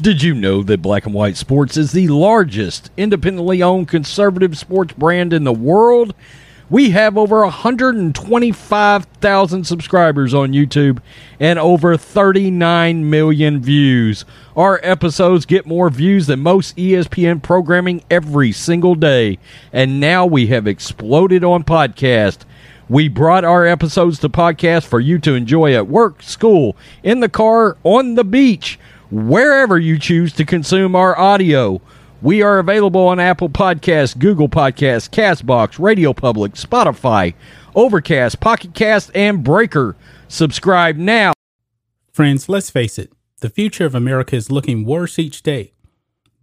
Did you know that Black and White Sports is the largest independently owned conservative sports brand in the world? We have over 125,000 subscribers on YouTube and over 39 million views. Our episodes get more views than most ESPN programming every single day. And now we have exploded on podcast. We brought our episodes to podcast for you to enjoy at work, school, in the car, on the beach, wherever you choose to consume our audio. We are available on Apple Podcasts, Google Podcasts, Castbox, Radio Public, Spotify, Overcast, Pocket Cast, and Breaker. Subscribe now. Friends, let's face it, the future of America is looking worse each day.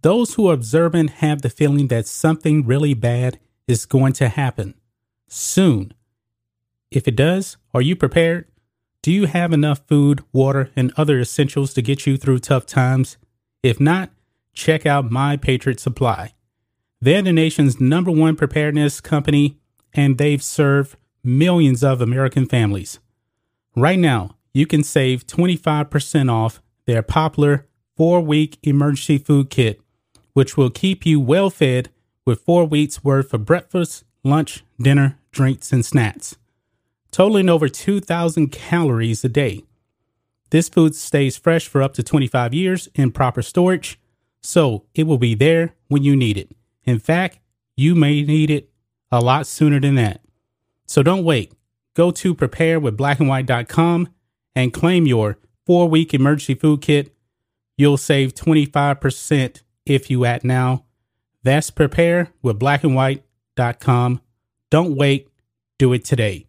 Those who are observant have the feeling that something really bad is going to happen soon. If it does, are you prepared? Do you have enough food, water, and other essentials to get you through tough times? If not, check out My Patriot Supply. They're the nation's number one preparedness company, and they've served millions of American families. Right now, you can save 25% off their popular four week emergency food kit, which will keep you well fed with four weeks worth of breakfast, lunch, dinner, drinks, and snacks, totaling over 2,000 calories a day. This food stays fresh for up to 25 years in proper storage so it will be there when you need it. In fact, you may need it a lot sooner than that. So don't wait. Go to preparewithblackandwhite.com and claim your four week emergency food kit. You'll save 25% if you act now. That's preparewithblackandwhite.com. Don't wait. Do it today.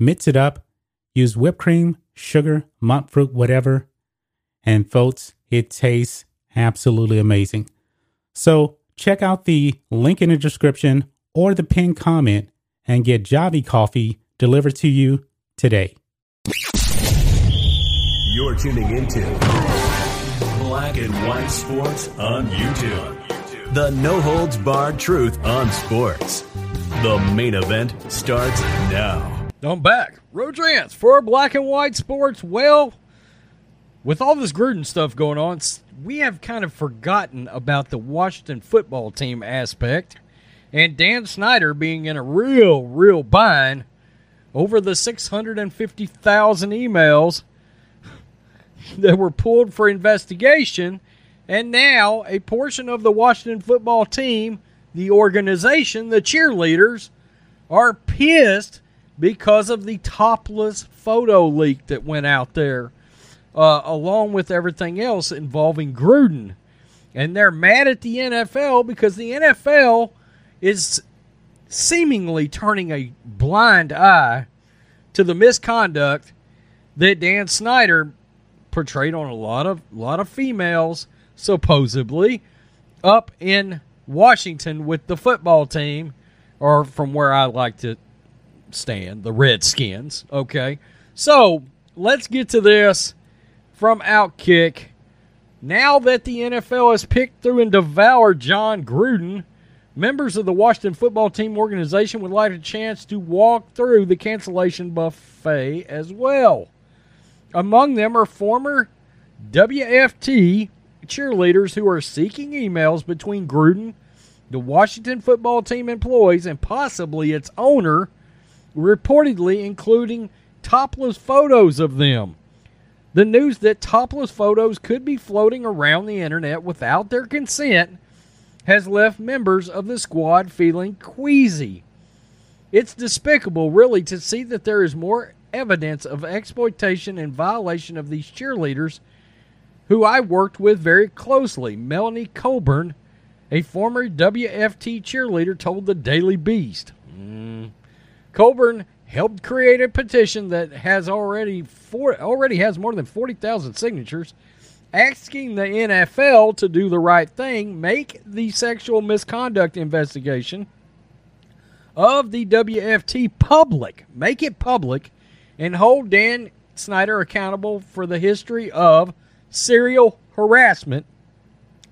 mix it up, use whipped cream, sugar, monk fruit, whatever. And folks, it tastes absolutely amazing. So check out the link in the description or the pinned comment and get Javy coffee delivered to you today. You're tuning into Black and White Sports on YouTube. The no holds barred truth on sports. The main event starts now. I'm back. Rodrance for Black and White Sports. Well, with all this Gruden stuff going on, we have kind of forgotten about the Washington football team aspect and Dan Snyder being in a real, real bind over the 650,000 emails that were pulled for investigation. And now a portion of the Washington football team, the organization, the cheerleaders, are pissed because of the topless photo leak that went out there uh, along with everything else involving Gruden. And they're mad at the NFL because the NFL is seemingly turning a blind eye to the misconduct that Dan Snyder portrayed on a lot of lot of females supposedly up in Washington with the football team or from where I like to stand, the Redskins, okay? So, let's get to this from Outkick. Now that the NFL has picked through and devoured Jon Gruden, members of the Washington football team organization would like a chance to walk through the cancellation buffet as well. Among them are former WFT cheerleaders who are seeking emails between Gruden, the Washington football team employees, and possibly its owner, reportedly including topless photos of them. The news that topless photos could be floating around the internet without their consent has left members of the squad feeling queasy. It's despicable, really, to see that there is more evidence of exploitation and violation of these cheerleaders who I worked with very closely. Melanie Coburn, a former WFT cheerleader, told the Daily Beast. Mm. Coburn helped create a petition that has already for, already has more than 40,000 signatures asking the NFL to do the right thing, make the sexual misconduct investigation of the WFT public, make it public, and hold Dan Snyder accountable for the history of serial harassment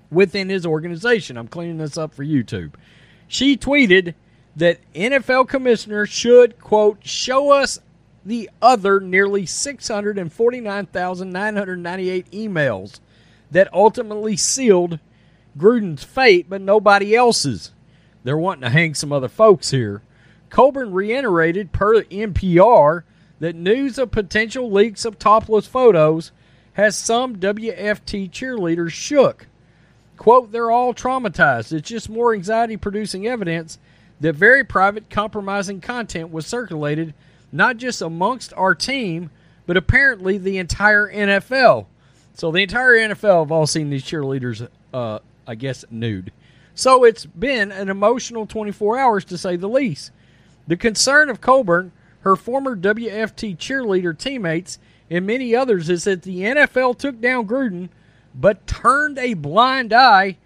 within his organization. I'm cleaning this up for YouTube. She tweeted that NFL commissioners should, quote, show us the other nearly 649,998 emails that ultimately sealed Gruden's fate, but nobody else's. They're wanting to hang some other folks here. Coburn reiterated per NPR that news of potential leaks of topless photos has some WFT cheerleaders shook. Quote, they're all traumatized. It's just more anxiety producing evidence that very private, compromising content was circulated not just amongst our team, but apparently the entire NFL. So the entire NFL have all seen these cheerleaders, uh, I guess, nude. So it's been an emotional 24 hours to say the least. The concern of Coburn, her former WFT cheerleader teammates, and many others is that the NFL took down Gruden but turned a blind eye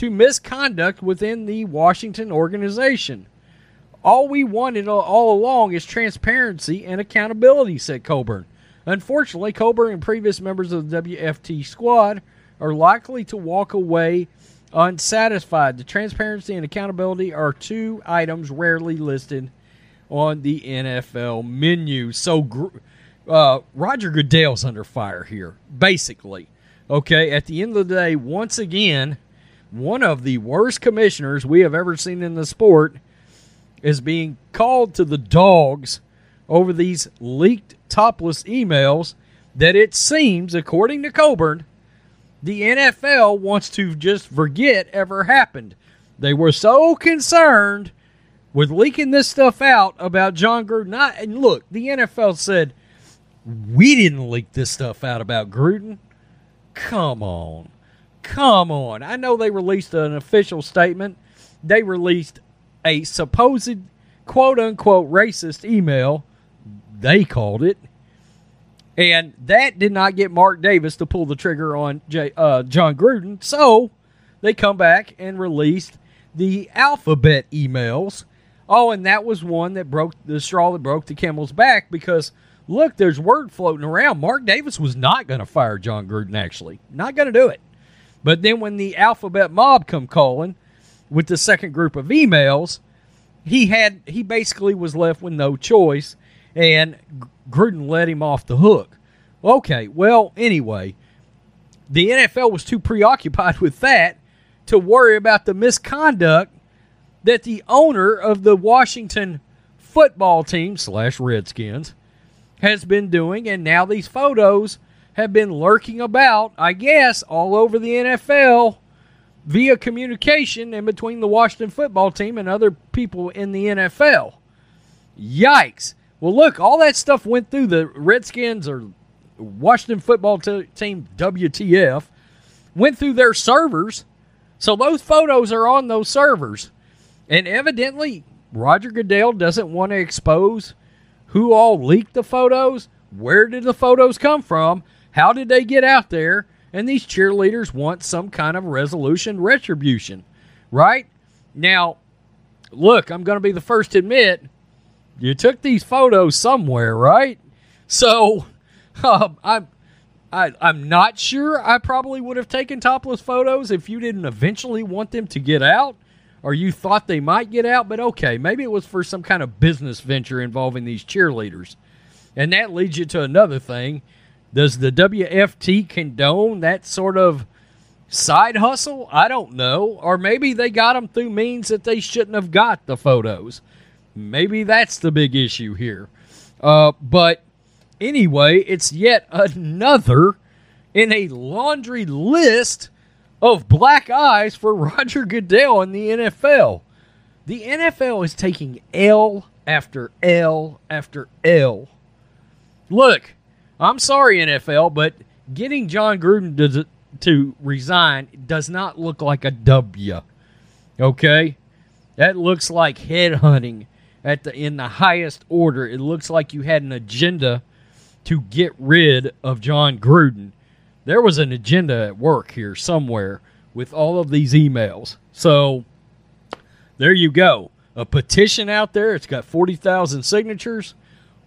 to misconduct within the Washington organization. All we wanted all along is transparency and accountability, said Coburn. Unfortunately, Coburn and previous members of the WFT squad are likely to walk away unsatisfied. The transparency and accountability are two items rarely listed on the NFL menu. So, uh, Roger Goodell's under fire here, basically. Okay, at the end of the day, once again, one of the worst commissioners we have ever seen in the sport is being called to the dogs over these leaked topless emails that it seems, according to Coburn, the NFL wants to just forget ever happened. They were so concerned with leaking this stuff out about Jon Gruden. and look, the NFL said, we didn't leak this stuff out about Gruden. Come on. Come on. I know they released an official statement. They released a supposed quote unquote racist email. They called it. And that did not get Mark Davis to pull the trigger on J, uh, Jon Gruden. So they come back and released the alphabet emails. Oh, and that was one that broke the straw that broke the camel's back because look, there's word floating around. Mark Davis was not going to fire Jon Gruden, actually. Not going to do it. But then when the alphabet mob come calling with the second group of emails, he had he basically was left with no choice, and Gruden let him off the hook. Okay, well, anyway, the NFL was too preoccupied with that to worry about the misconduct that the owner of the Washington football team slash Redskins has been doing, and now these photos have been lurking about, I guess, all over the NFL via communication in between the Washington football team and other people in the NFL. Yikes. Well, look, all that stuff went through the Redskins or Washington football t- team, WTF, went through their servers. So those photos are on those servers. And evidently, Roger Goodell doesn't want to expose who all leaked the photos, where did the photos come from, how did they get out there, and these cheerleaders want some kind of resolution, retribution, right? Now, look, I'm going to be the first to admit you took these photos somewhere, right? So, um, I'm I, I'm not sure I probably would have taken topless photos if you didn't eventually want them to get out or you thought they might get out, but okay, maybe it was for some kind of business venture involving these cheerleaders. And that leads you to another thing. Does the WFT condone that sort of side hustle? I don't know. Or maybe they got them through means that they shouldn't have got the photos. Maybe that's the big issue here. Uh, but anyway, it's yet another in a laundry list of black eyes for Roger Goodell in the NFL. The NFL is taking L after L after L. Look, I'm sorry, NFL, but getting Jon Gruden to, to resign does not look like a W. Okay? That looks like headhunting at the in the highest order. It looks like you had an agenda to get rid of Jon Gruden. There was an agenda at work here somewhere with all of these emails. So there you go. A petition out there. It's got 40,000 signatures.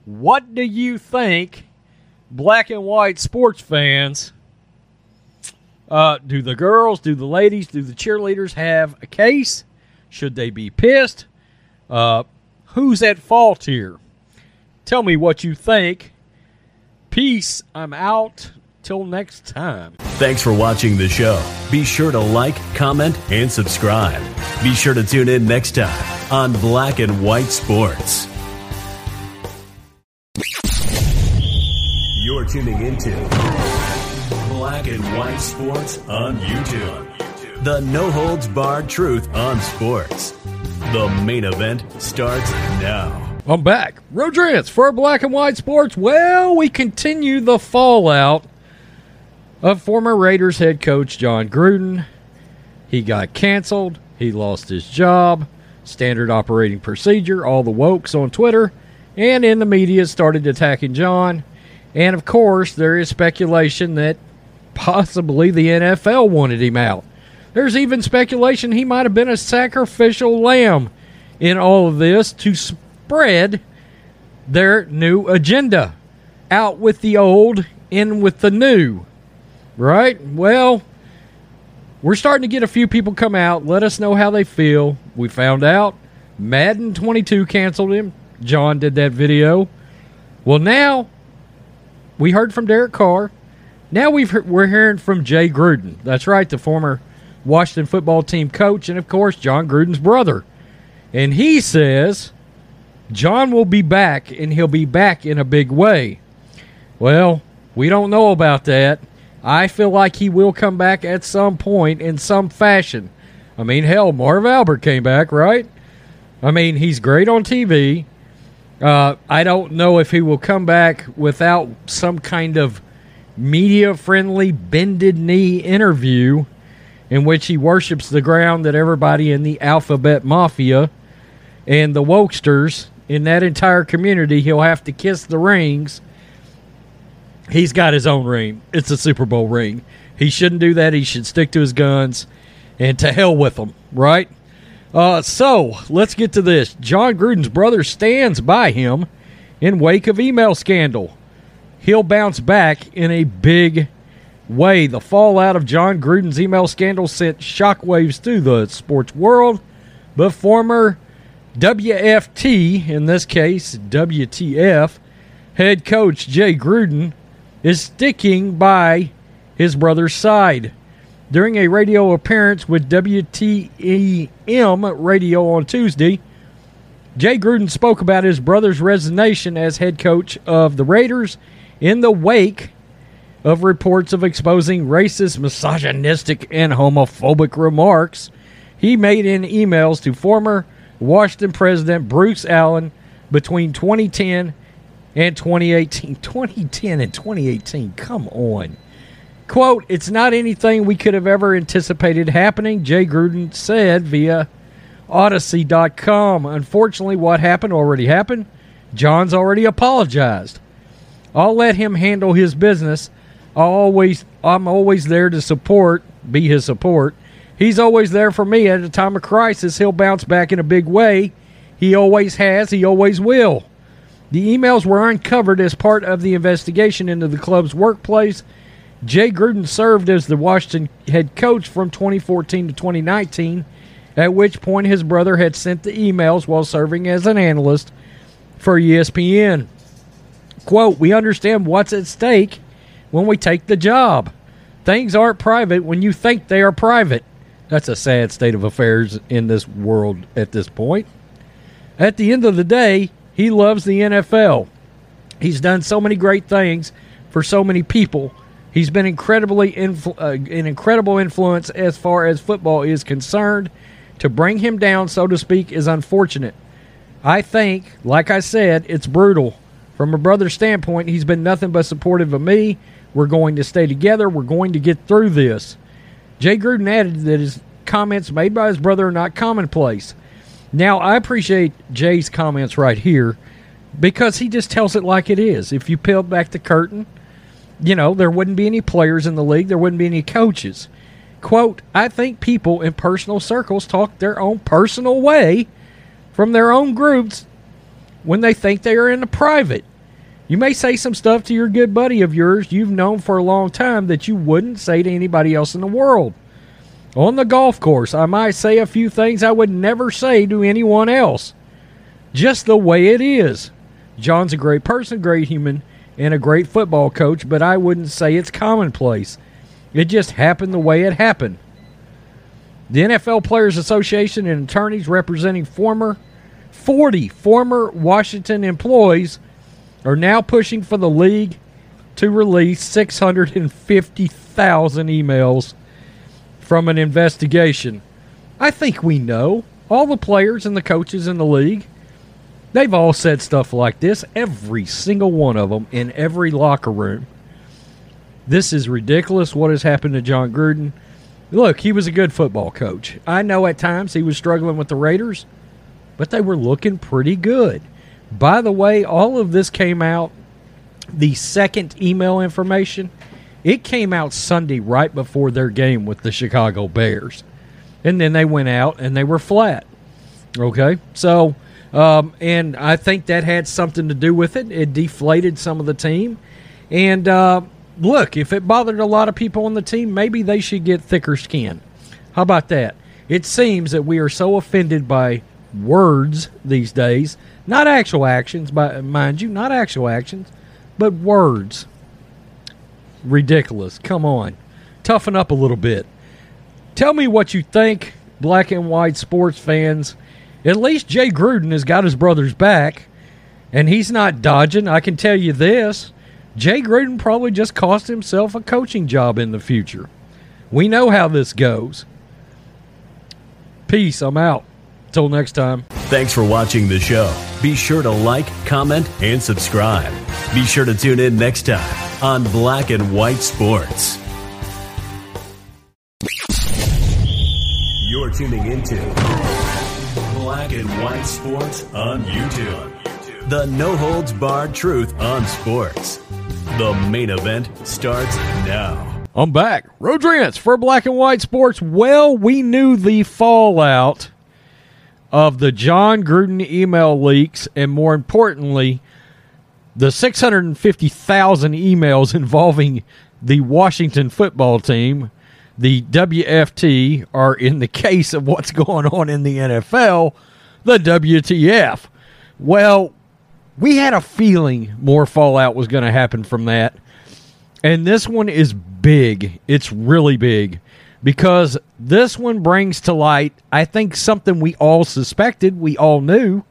What do you think, black and white sports fans? Uh, do the girls, do the ladies, do the cheerleaders have a case? Should they be pissed? Uh, who's at fault here? Tell me what you think. Peace. I'm out. Till next time. Thanks for watching the show. Be sure to like, comment, and subscribe. Be sure to tune in next time on Black and White Sports. You're tuning into Black and White Sports on YouTube. The no holds barred truth on sports. The main event starts now. I'm back. Rodrance for Black and White Sports. Well, we continue the fallout of former Raiders head coach Jon Gruden. He got canceled. He lost his job. Standard operating procedure. All the wokes on Twitter and in the media started attacking Jon. And of course, there is speculation that possibly the NFL wanted him out. There's even speculation he might have been a sacrificial lamb in all of this to spread their new agenda. Out with the old, in with the new. Right? Well, we're starting to get a few people come out. Let us know how they feel. We found out Madden 22 canceled him. Jon did that video. Well, now we heard from Derek Carr. Now we've heard, we're hearing from Jay Gruden. That's right, the former Washington football team coach, and of course Jon Gruden's brother. And he says Jon will be back, and he'll be back in a big way. Well, we don't know about that. I feel like he will come back at some point in some fashion. I mean, hell, Marv Albert came back, right? I mean, he's great on TV. Uh, I don't know if he will come back without some kind of media friendly bended knee interview in which he worships the ground that everybody in the alphabet mafia and the wokesters in that entire community, he'll have to kiss the rings. He's got his own ring. It's a Super Bowl ring. He shouldn't do that. He should stick to his guns and to hell with them, right? Uh, so let's get to this. Jon Gruden's brother stands by him in wake of email scandal. He'll bounce back in a big way. The fallout of Jon Gruden's email scandal sent shockwaves through the sports world, but former WFT, in this case WTF, head coach Jay Gruden is sticking by his brother's side. During a radio appearance with WTEM radio on Tuesday, Jay Gruden spoke about his brother's resignation as head coach of the Raiders in the wake of reports of exposing racist, misogynistic, and homophobic remarks he made in emails to former Washington President Bruce Allen between 2010 and 2018. 2010 and 2018, come on. Quote, it's not anything we could have ever anticipated happening, Jay Gruden said via Odyssey.com. Unfortunately, what happened already happened. Jon's already apologized. I'll let him handle his business. I'll always I'm always there to support, be his support. He's always there for me at a time of crisis. He'll bounce back in a big way. He always has, he always will. The emails were uncovered as part of the investigation into the club's workplace Jay Gruden served as the Washington head coach from 2014 to 2019, at which point his brother had sent the emails while serving as an analyst for ESPN. Quote, We understand what's at stake when we take the job. Things aren't private when you think they are private. That's a sad state of affairs in this world at this point. At the end of the day, he loves the NFL. He's done so many great things for so many people. He's been incredibly influ- uh, an incredible influence as far as football is concerned. To bring him down, so to speak, is unfortunate. I think, like I said, it's brutal. From a brother's standpoint, he's been nothing but supportive of me. We're going to stay together. We're going to get through this. Jay Gruden added that his comments made by his brother are not commonplace. Now, I appreciate Jay's comments right here because he just tells it like it is. If you peel back the curtain, you know, there wouldn't be any players in the league, there wouldn't be any coaches. Quote, I think people in personal circles talk their own personal way from their own groups when they think they are in the private. You may say some stuff to your good buddy of yours you've known for a long time that you wouldn't say to anybody else in the world. On the golf course, I might say a few things I would never say to anyone else. Just the way it is. Jon's a great person, great human, and a great football coach, but I wouldn't say it's commonplace. It just happened the way it happened. The NFL Players Association and attorneys representing former 40 former Washington employees are now pushing for the league to release 650,000 emails from an investigation. I think we know. All the players and the coaches in the league, they've all said stuff like this, every single one of them in every locker room. This is ridiculous what has happened to Jon Gruden. Look, he was a good football coach. I know at times he was struggling with the Raiders, but they were looking pretty good. By the way, all of this came out, the second email information, it came out Sunday right before their game with the Chicago Bears. And then they went out and they were flat. Okay? So, um, and I think that had something to do with it. It deflated some of the team. And uh, look, if it bothered a lot of people on the team, maybe they should get thicker skin. How about that? It seems that we are so offended by words these days, not actual actions, by mind you, not actual actions, but words. Ridiculous. Come on. Toughen up a little bit. Tell me what you think, black and white sports fans. At least Jay Gruden has got his brother's back, and he's not dodging. I can tell you this Jay Gruden probably just cost himself a coaching job in the future. We know how this goes. Peace. I'm out. Till next time. Thanks for watching the show. Be sure to like, comment, and subscribe. Be sure to tune in next time on Black and White Sports. You're tuning into Black and White Sports on YouTube. The no holds barred truth on sports. The main event starts now. I'm back. Rodrance for Black and White Sports. Well, we knew the fallout of the Jon Gruden email leaks, and more importantly, the 650,000 emails involving the Washington football team, the WFT, are in the case of what's going on in the NFL, the WTF. Well, we had a feeling more fallout was going to happen from that. And this one is big. It's really big because this one brings to light, I think, something we all suspected, we all knew.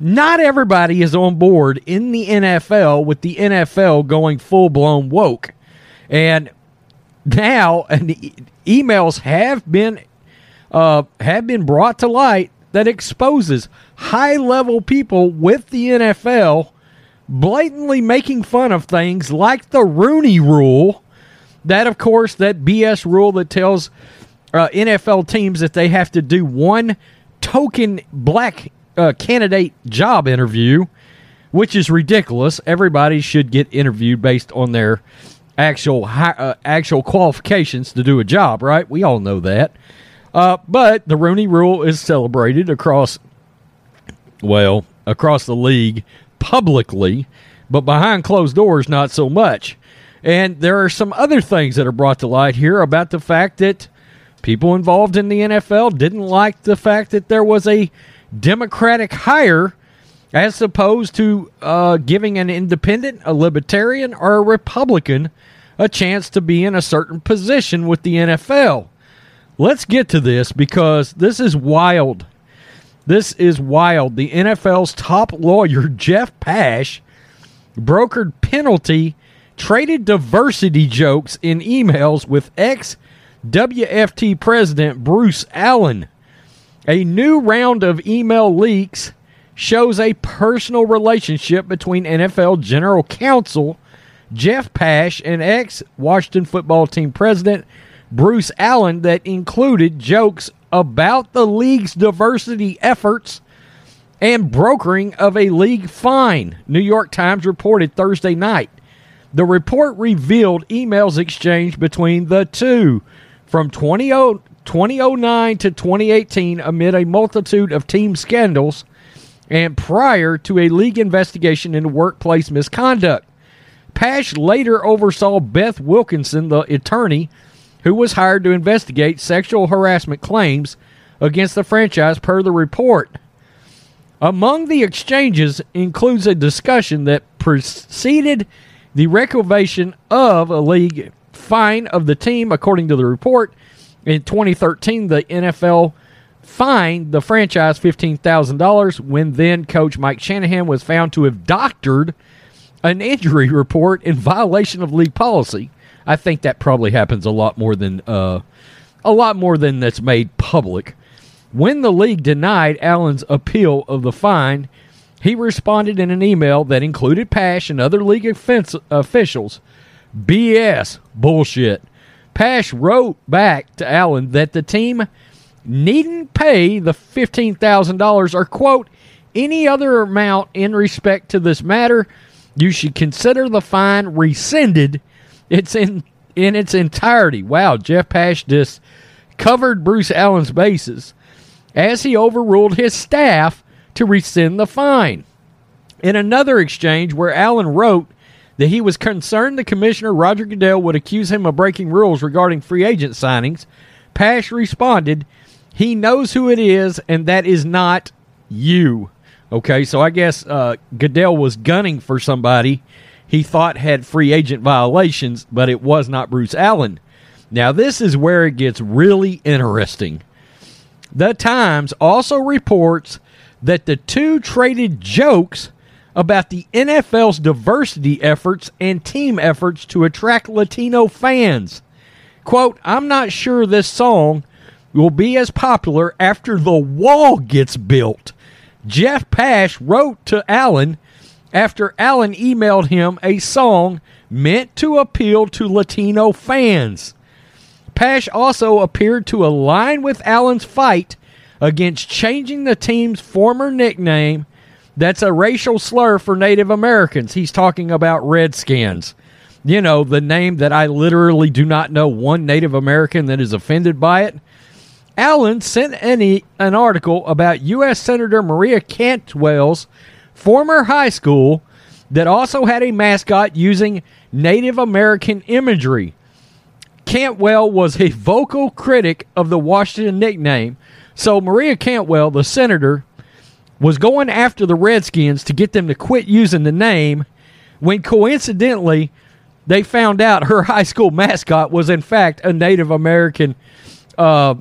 Not everybody is on board in the NFL with the NFL going full blown woke. And now, and emails have been uh, have been brought to light that exposes high level people with the NFL blatantly making fun of things like the Rooney Rule. That, of course, that BS rule that tells uh, NFL teams that they have to do one token black uh, candidate job interview, which is ridiculous. Everybody should get interviewed based on their actual uh, actual qualifications to do a job, right? We all know that. Uh, but the Rooney Rule is celebrated across, well, across the league publicly, but behind closed doors, not so much. And there are some other things that are brought to light here about the fact that people involved in the NFL didn't like the fact that there was a Democratic hire as opposed to uh, giving an independent, a libertarian, or a Republican a chance to be in a certain position with the NFL. Let's get to this because this is wild. This is wild. The NFL's top lawyer, Jeff Pash, brokered penalty, traded diversity jokes in emails with ex WFT president Bruce Allen. A new round of email leaks shows a personal relationship between NFL general counsel Jeff Pash and ex Washington football team president Bruce Allen that included jokes about the league's diversity efforts and brokering of a league fine, New York Times reported Thursday night. The report revealed emails exchanged between the two from 2009 to 2018 amid a multitude of team scandals and prior to a league investigation into workplace misconduct. Pash later oversaw Beth Wilkinson, the attorney who was hired to investigate sexual harassment claims against the franchise, per the report. Among the exchanges includes a discussion that preceded the reculvation of a league fine of the team, according to the report. In 2013, the NFL fined the franchise $15,000 when then coach Mike Shanahan was found to have doctored an injury report in violation of league policy. I think that probably happens a lot more than uh, a lot more than that's made public. When the league denied Allen's appeal of the fine, he responded in an email that included Pash and other league officials. BS bullshit. Pash wrote back to Allen that the team needn't pay the $15,000 or, quote, any other amount in respect to this matter. You should consider the fine rescinded. It's in in its entirety. Wow, Jeff Pash just covered Bruce Allen's bases as he overruled his staff to rescind the fine. In another exchange where Allen wrote that he was concerned the commissioner Roger Goodell would accuse him of breaking rules regarding free agent signings, Pash responded, he knows who it is, and that is not you. Okay, so I guess uh, Goodell was gunning for somebody he thought had free agent violations, but it was not Bruce Allen. Now, this is where it gets really interesting. The Times also reports that the two traded jokes about the NFL's diversity efforts and team efforts to attract Latino fans. Quote, I'm not sure this song will be as popular after the wall gets built. Jeff Pash wrote to Allen after Allen emailed him a song meant to appeal to Latino fans. Pash also appeared to align with Allen's fight against changing the team's former nickname that's a racial slur for Native Americans. He's talking about Redskins. You know, the name that I literally do not know one Native American that is offended by it. Allen sent an, an article about U.S. Senator Maria Cantwell's former high school that also had a mascot using Native American imagery. Cantwell was a vocal critic of the Washington nickname, so Maria Cantwell, the senator, was going after the Redskins to get them to quit using the name when coincidentally they found out her high school mascot was in fact a Native American uh,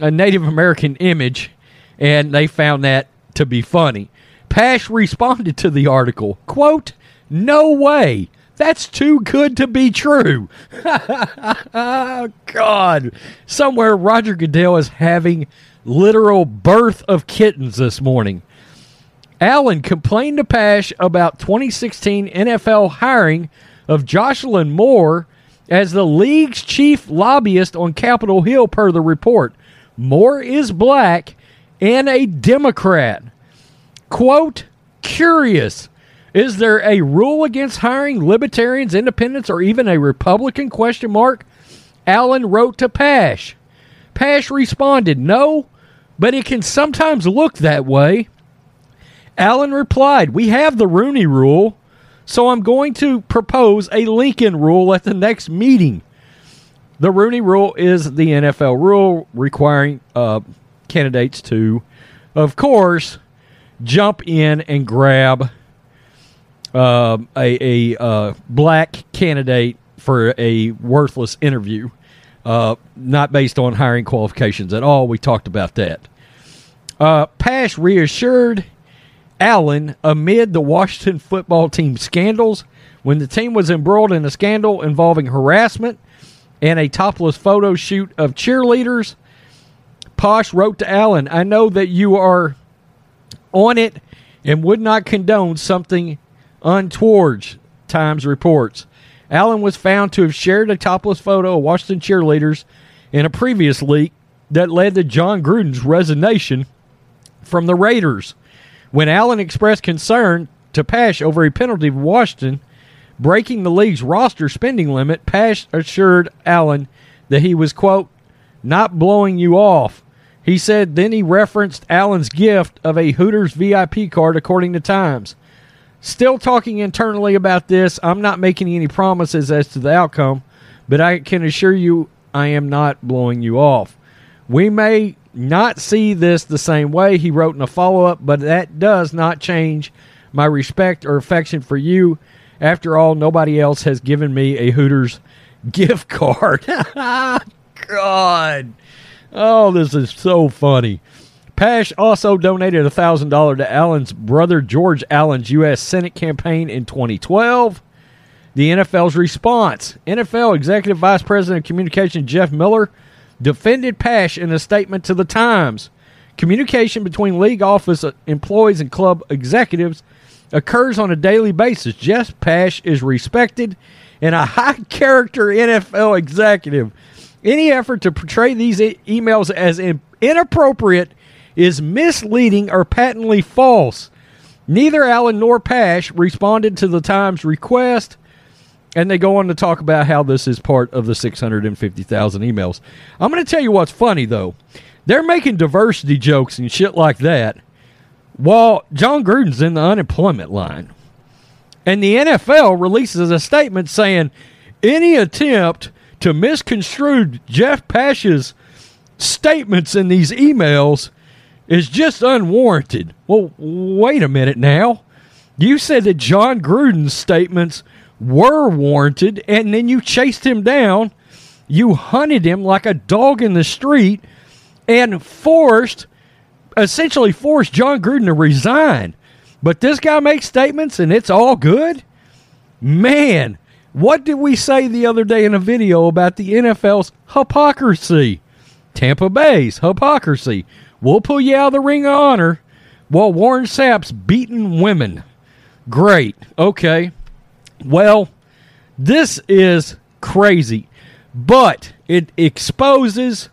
a Native American image, and they found that to be funny. Pash responded to the article, quote, No way. That's too good to be true. God. Somewhere Roger Goodell is having literal birth of kittens this morning. Allen complained to Pash about 2016 NFL hiring of Jocelyn Moore as the league's chief lobbyist on Capitol Hill, per the report. Moore is black and a Democrat. Quote, curious. Is there a rule against hiring libertarians, independents, or even a Republican question mark? Allen wrote to Pash. Pash responded, no, but it can sometimes look that way. Allen replied, we have the Rooney rule, So I'm going to propose a Lincoln rule at the next meeting. The Rooney Rule is the NFL rule requiring uh, candidates to, of course, jump in and grab uh, a, a uh, black candidate for a worthless interview, uh, not based on hiring qualifications at all. We talked about that. Uh, Pash reassured Allen amid the Washington football team scandals when the team was embroiled in a scandal involving harassment and a topless photo shoot of cheerleaders. Pash wrote to Allen, I know that you are on it and would not condone something untoward, Times reports. Allen was found to have shared a topless photo of Washington cheerleaders in a previous leak that led to Jon Gruden's resignation from the Raiders. When Allen expressed concern to Pash over a penalty of Washington breaking the league's roster spending limit, Pash assured Allen that he was, quote, not blowing you off. He said then he referenced Allen's gift of a Hooters VIP card, according to Times. Still talking internally about this. I'm not making any promises as to the outcome, but I can assure you I am not blowing you off. We may not see this the same way, he wrote in a follow up, but that does not change my respect or affection for you. After all, nobody else has given me a Hooters gift card. God. Oh, this is so funny. Pash also donated $1,000 to Allen's brother George Allen's U.S. Senate campaign in 2012. The NFL's response NFL Executive Vice President of Communication Jeff Miller defended Pash in a statement to the Times. Communication between league office employees and club executives occurs on a daily basis. Jeff Pash is respected and a high character NFL executive. Any effort to portray these e- emails as in- inappropriate is misleading or patently false. Neither Allen nor Pash responded to the Times request, and they go on to talk about how this is part of the 650,000 emails. I'm going to tell you what's funny, though. They're making diversity jokes and shit like that while Jon Gruden's in the unemployment line. And the NFL releases a statement saying any attempt to misconstrue Jeff Pash's statements in these emails is just unwarranted. Well, wait a minute now. You said that Jon Gruden's statements were warranted, and then you chased him down. You hunted him like a dog in the street and forced, essentially forced Jon Gruden to resign. But this guy makes statements and it's all good? Man, what did we say the other day in a video about the NFL's hypocrisy? Tampa Bay's hypocrisy. We'll pull you out of the ring of honor while Warren Sapp's beating women. Great. Okay. Well, this is crazy, but it exposes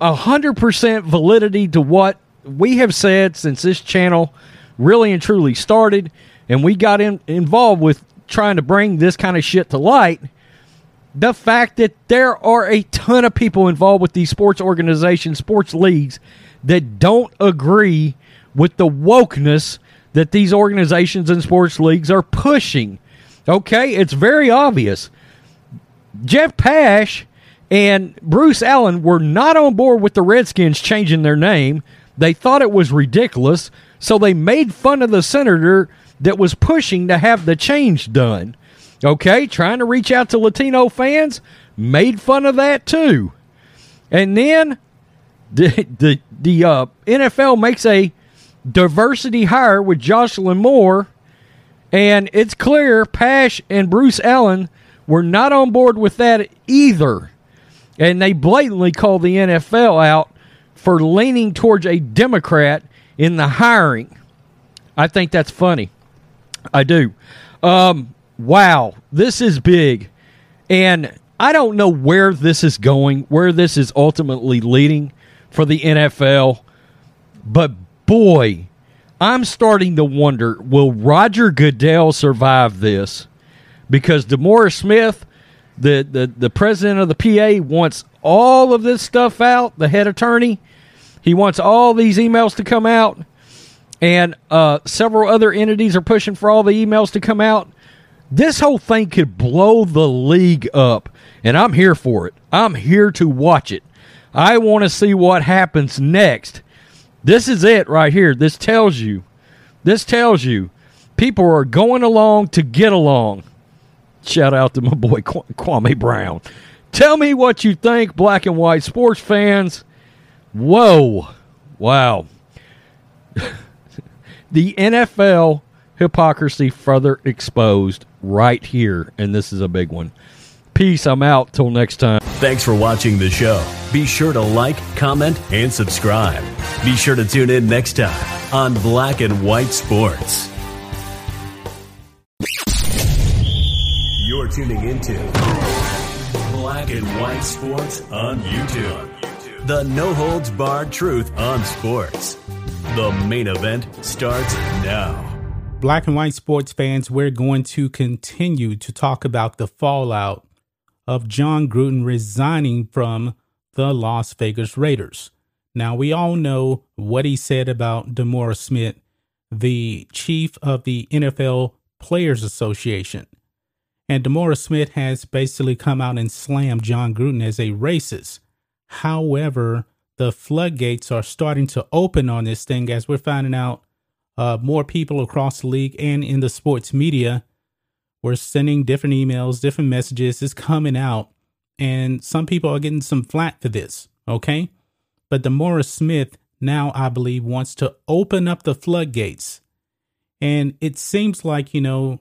100% validity to what we have said since this channel really and truly started and we got in, involved with trying to bring this kind of shit to light the fact that there are a ton of people involved with these sports organizations sports leagues that don't agree with the wokeness that these organizations and sports leagues are pushing. Okay? It's very obvious. Jeff pash and bruce allen were not on board with the redskins changing their name they thought it was ridiculous so they made fun of the senator that was pushing to have the change done. Okay, trying to reach out to Latino fans, made fun of that too. And then the the the uh, NFL makes a diversity hire with Jocelyn Moore, and it's clear Pash and Bruce Allen were not on board with that either. And they blatantly call the NFL out for leaning towards a Democrat in the hiring. I think that's funny. I do. Um, wow, this is big. And I don't know where this is going, where this is ultimately leading for the NFL. But boy, I'm starting to wonder will Roger Goodell survive this? Because DeMaurice Smith, the, the, the president of the PA, wants all of this stuff out, the head attorney. He wants all these emails to come out and uh, several other entities are pushing for all the emails to come out. This whole thing could blow the league up, and I'm here for it. I'm here to watch it. I want to see what happens next. This is it right here. This tells you. This tells you people are going along to get along. Shout out to my boy Kwame Brown. Tell me what you think, black and white sports fans. Whoa. Wow. the NFL hypocrisy further exposed right here, and this is a big one. Peace. I'm out. Till next time. Thanks for watching the show. Be sure to like, comment, and subscribe. Be sure to tune in next time on Black and White Sports. You're tuning into Black and White Sports on YouTube. The no holds barred truth on sports. The main event starts now. Black and white sports fans, we're going to continue to talk about the fallout of Jon Gruden resigning from the Las Vegas Raiders. Now, we all know what he said about DeMaurice Smith, the chief of the NFL Players Association. And DeMaurice Smith has basically come out and slammed Jon Gruden as a racist. However, the floodgates are starting to open on this thing as we're finding out uh, more people across the league and in the sports media we're sending different emails, different messages. It's coming out. And some people are getting some flat for this. Okay. But DeMaurice Smith now, I believe, wants to open up the floodgates. And it seems like, you know,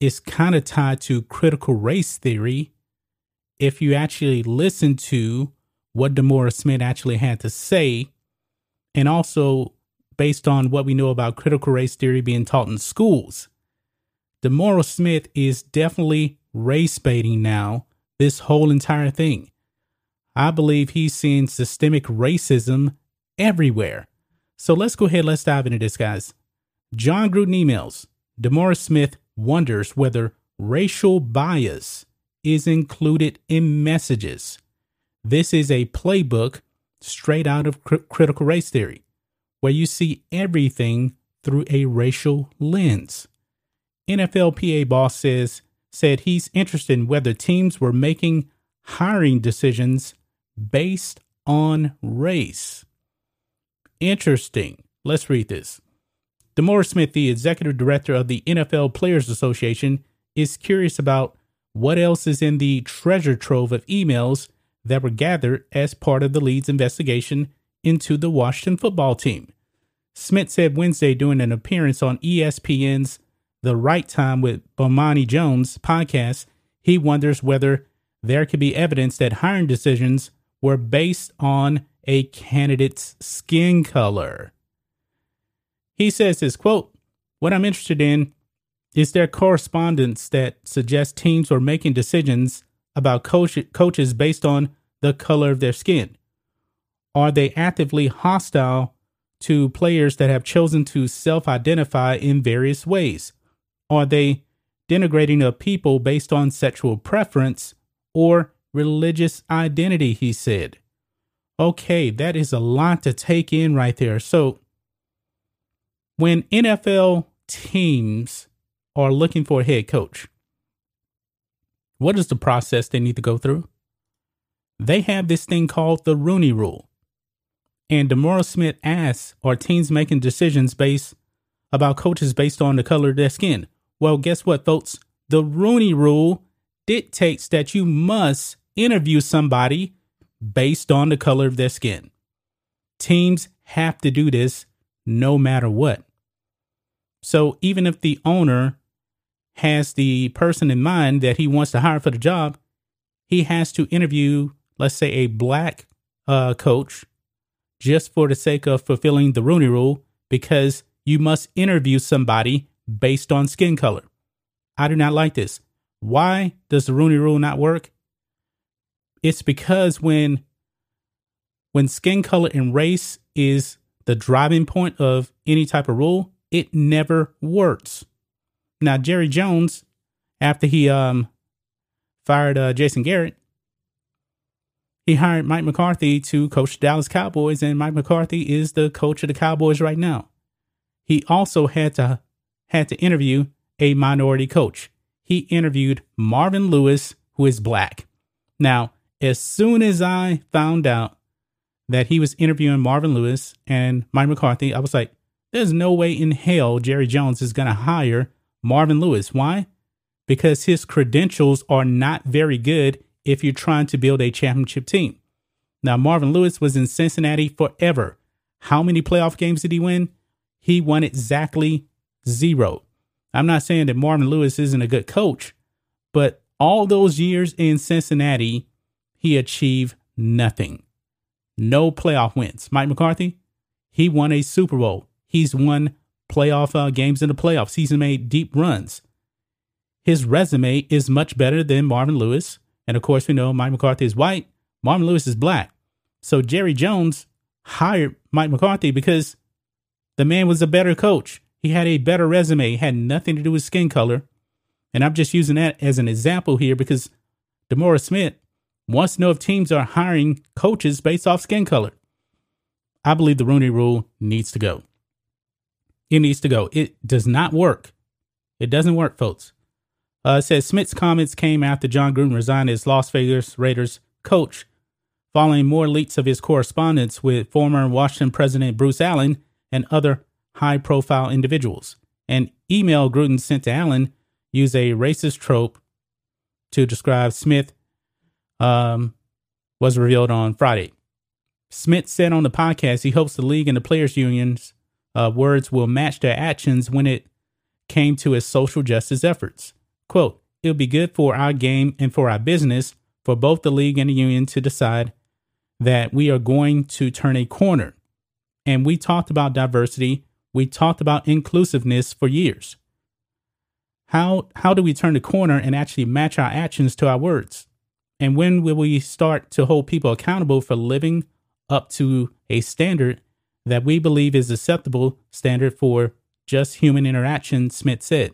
it's kind of tied to critical race theory. If you actually listen to what DeMaurice Smith actually had to say, and also based on what we know about critical race theory being taught in schools, DeMaurice Smith is definitely race baiting now, this whole entire thing. I believe he's seeing systemic racism everywhere. So let's go ahead, let's dive into this, guys. Jon Gruden emails. DeMaurice Smith wonders whether racial bias is included in messages. This is a playbook straight out of cr- critical race theory, where you see everything through a racial lens. NFLPA boss says said he's interested in whether teams were making hiring decisions based on race. Interesting. Let's read this. DeMaurice Smith, the executive director of the NFL Players Association, is curious about what else is in the treasure trove of emails that were gathered as part of the league's investigation into the Washington football team. Smith said Wednesday during an appearance on ESPN's the Right Time with Bomani Jones podcast, he wonders whether there could be evidence that hiring decisions were based on a candidate's skin color. He says his quote, What I'm interested in is there correspondence that suggests teams are making decisions about coach- coaches based on the color of their skin? Are they actively hostile to players that have chosen to self identify in various ways? Are they denigrating a people based on sexual preference or religious identity? He said. Okay, that is a lot to take in right there. So, when NFL teams are looking for a head coach, what is the process they need to go through? They have this thing called the Rooney Rule. And DeMaurice Smith asks, are teams making decisions based about coaches based on the color of their skin? Well, guess what, folks? The Rooney Rule dictates that you must interview somebody based on the color of their skin. Teams have to do this no matter what. So even if the owner has the person in mind that he wants to hire for the job, he has to interview, let's say, a black uh, coach just for the sake of fulfilling the Rooney Rule because you must interview somebody based on skin color. I do not like this. Why does the Rooney Rule not work? It's because when when skin color and race is the driving point of any type of rule, it never works. Now Jerry Jones, after he um fired uh, Jason Garrett, he hired Mike McCarthy to coach the Dallas Cowboys, and Mike McCarthy is the coach of the Cowboys right now. He also had to had to interview a minority coach. he interviewed Marvin Lewis, who is black. Now, as soon as I found out that he was interviewing Marvin Lewis and Mike McCarthy, I was like, there's no way in hell Jerry Jones is going to hire Marvin Lewis. Why? Because his credentials are not very good if you're trying to build a championship team. Now, Marvin Lewis was in Cincinnati forever. How many playoff games did he win? He won exactly zero. I'm not saying that Marvin Lewis isn't a good coach, but all those years in Cincinnati, he achieved nothing. No playoff wins. Mike McCarthy, he won a Super Bowl. He's won playoff uh, games in the playoffs. He's made deep runs. His resume is much better than Marvin Lewis. And of course, we know Mike McCarthy is white, Marvin Lewis is black. So Jerry Jones hired Mike McCarthy because the man was a better coach. He had a better resume, had nothing to do with skin color. And I'm just using that as an example here because DeMaurice Smith wants to know if teams are hiring coaches based off skin color. I believe the Rooney rule needs to go. It needs to go. It does not work. It doesn't work, folks. Uh, says Smith's comments came after Jon Gruden resigned as Las Vegas Raiders coach, following more leaks of his correspondence with former Washington President Bruce Allen and other high profile individuals. An email Gruden sent to Allen used a racist trope to describe Smith um, was revealed on Friday. Smith said on the podcast he hopes the league and the players' unions uh, words will match their actions when it came to his social justice efforts. Quote, it'll be good for our game and for our business for both the league and the union to decide that we are going to turn a corner. And we talked about diversity, we talked about inclusiveness for years. How how do we turn the corner and actually match our actions to our words? And when will we start to hold people accountable for living up to a standard that we believe is acceptable standard for just human interaction, Smith said.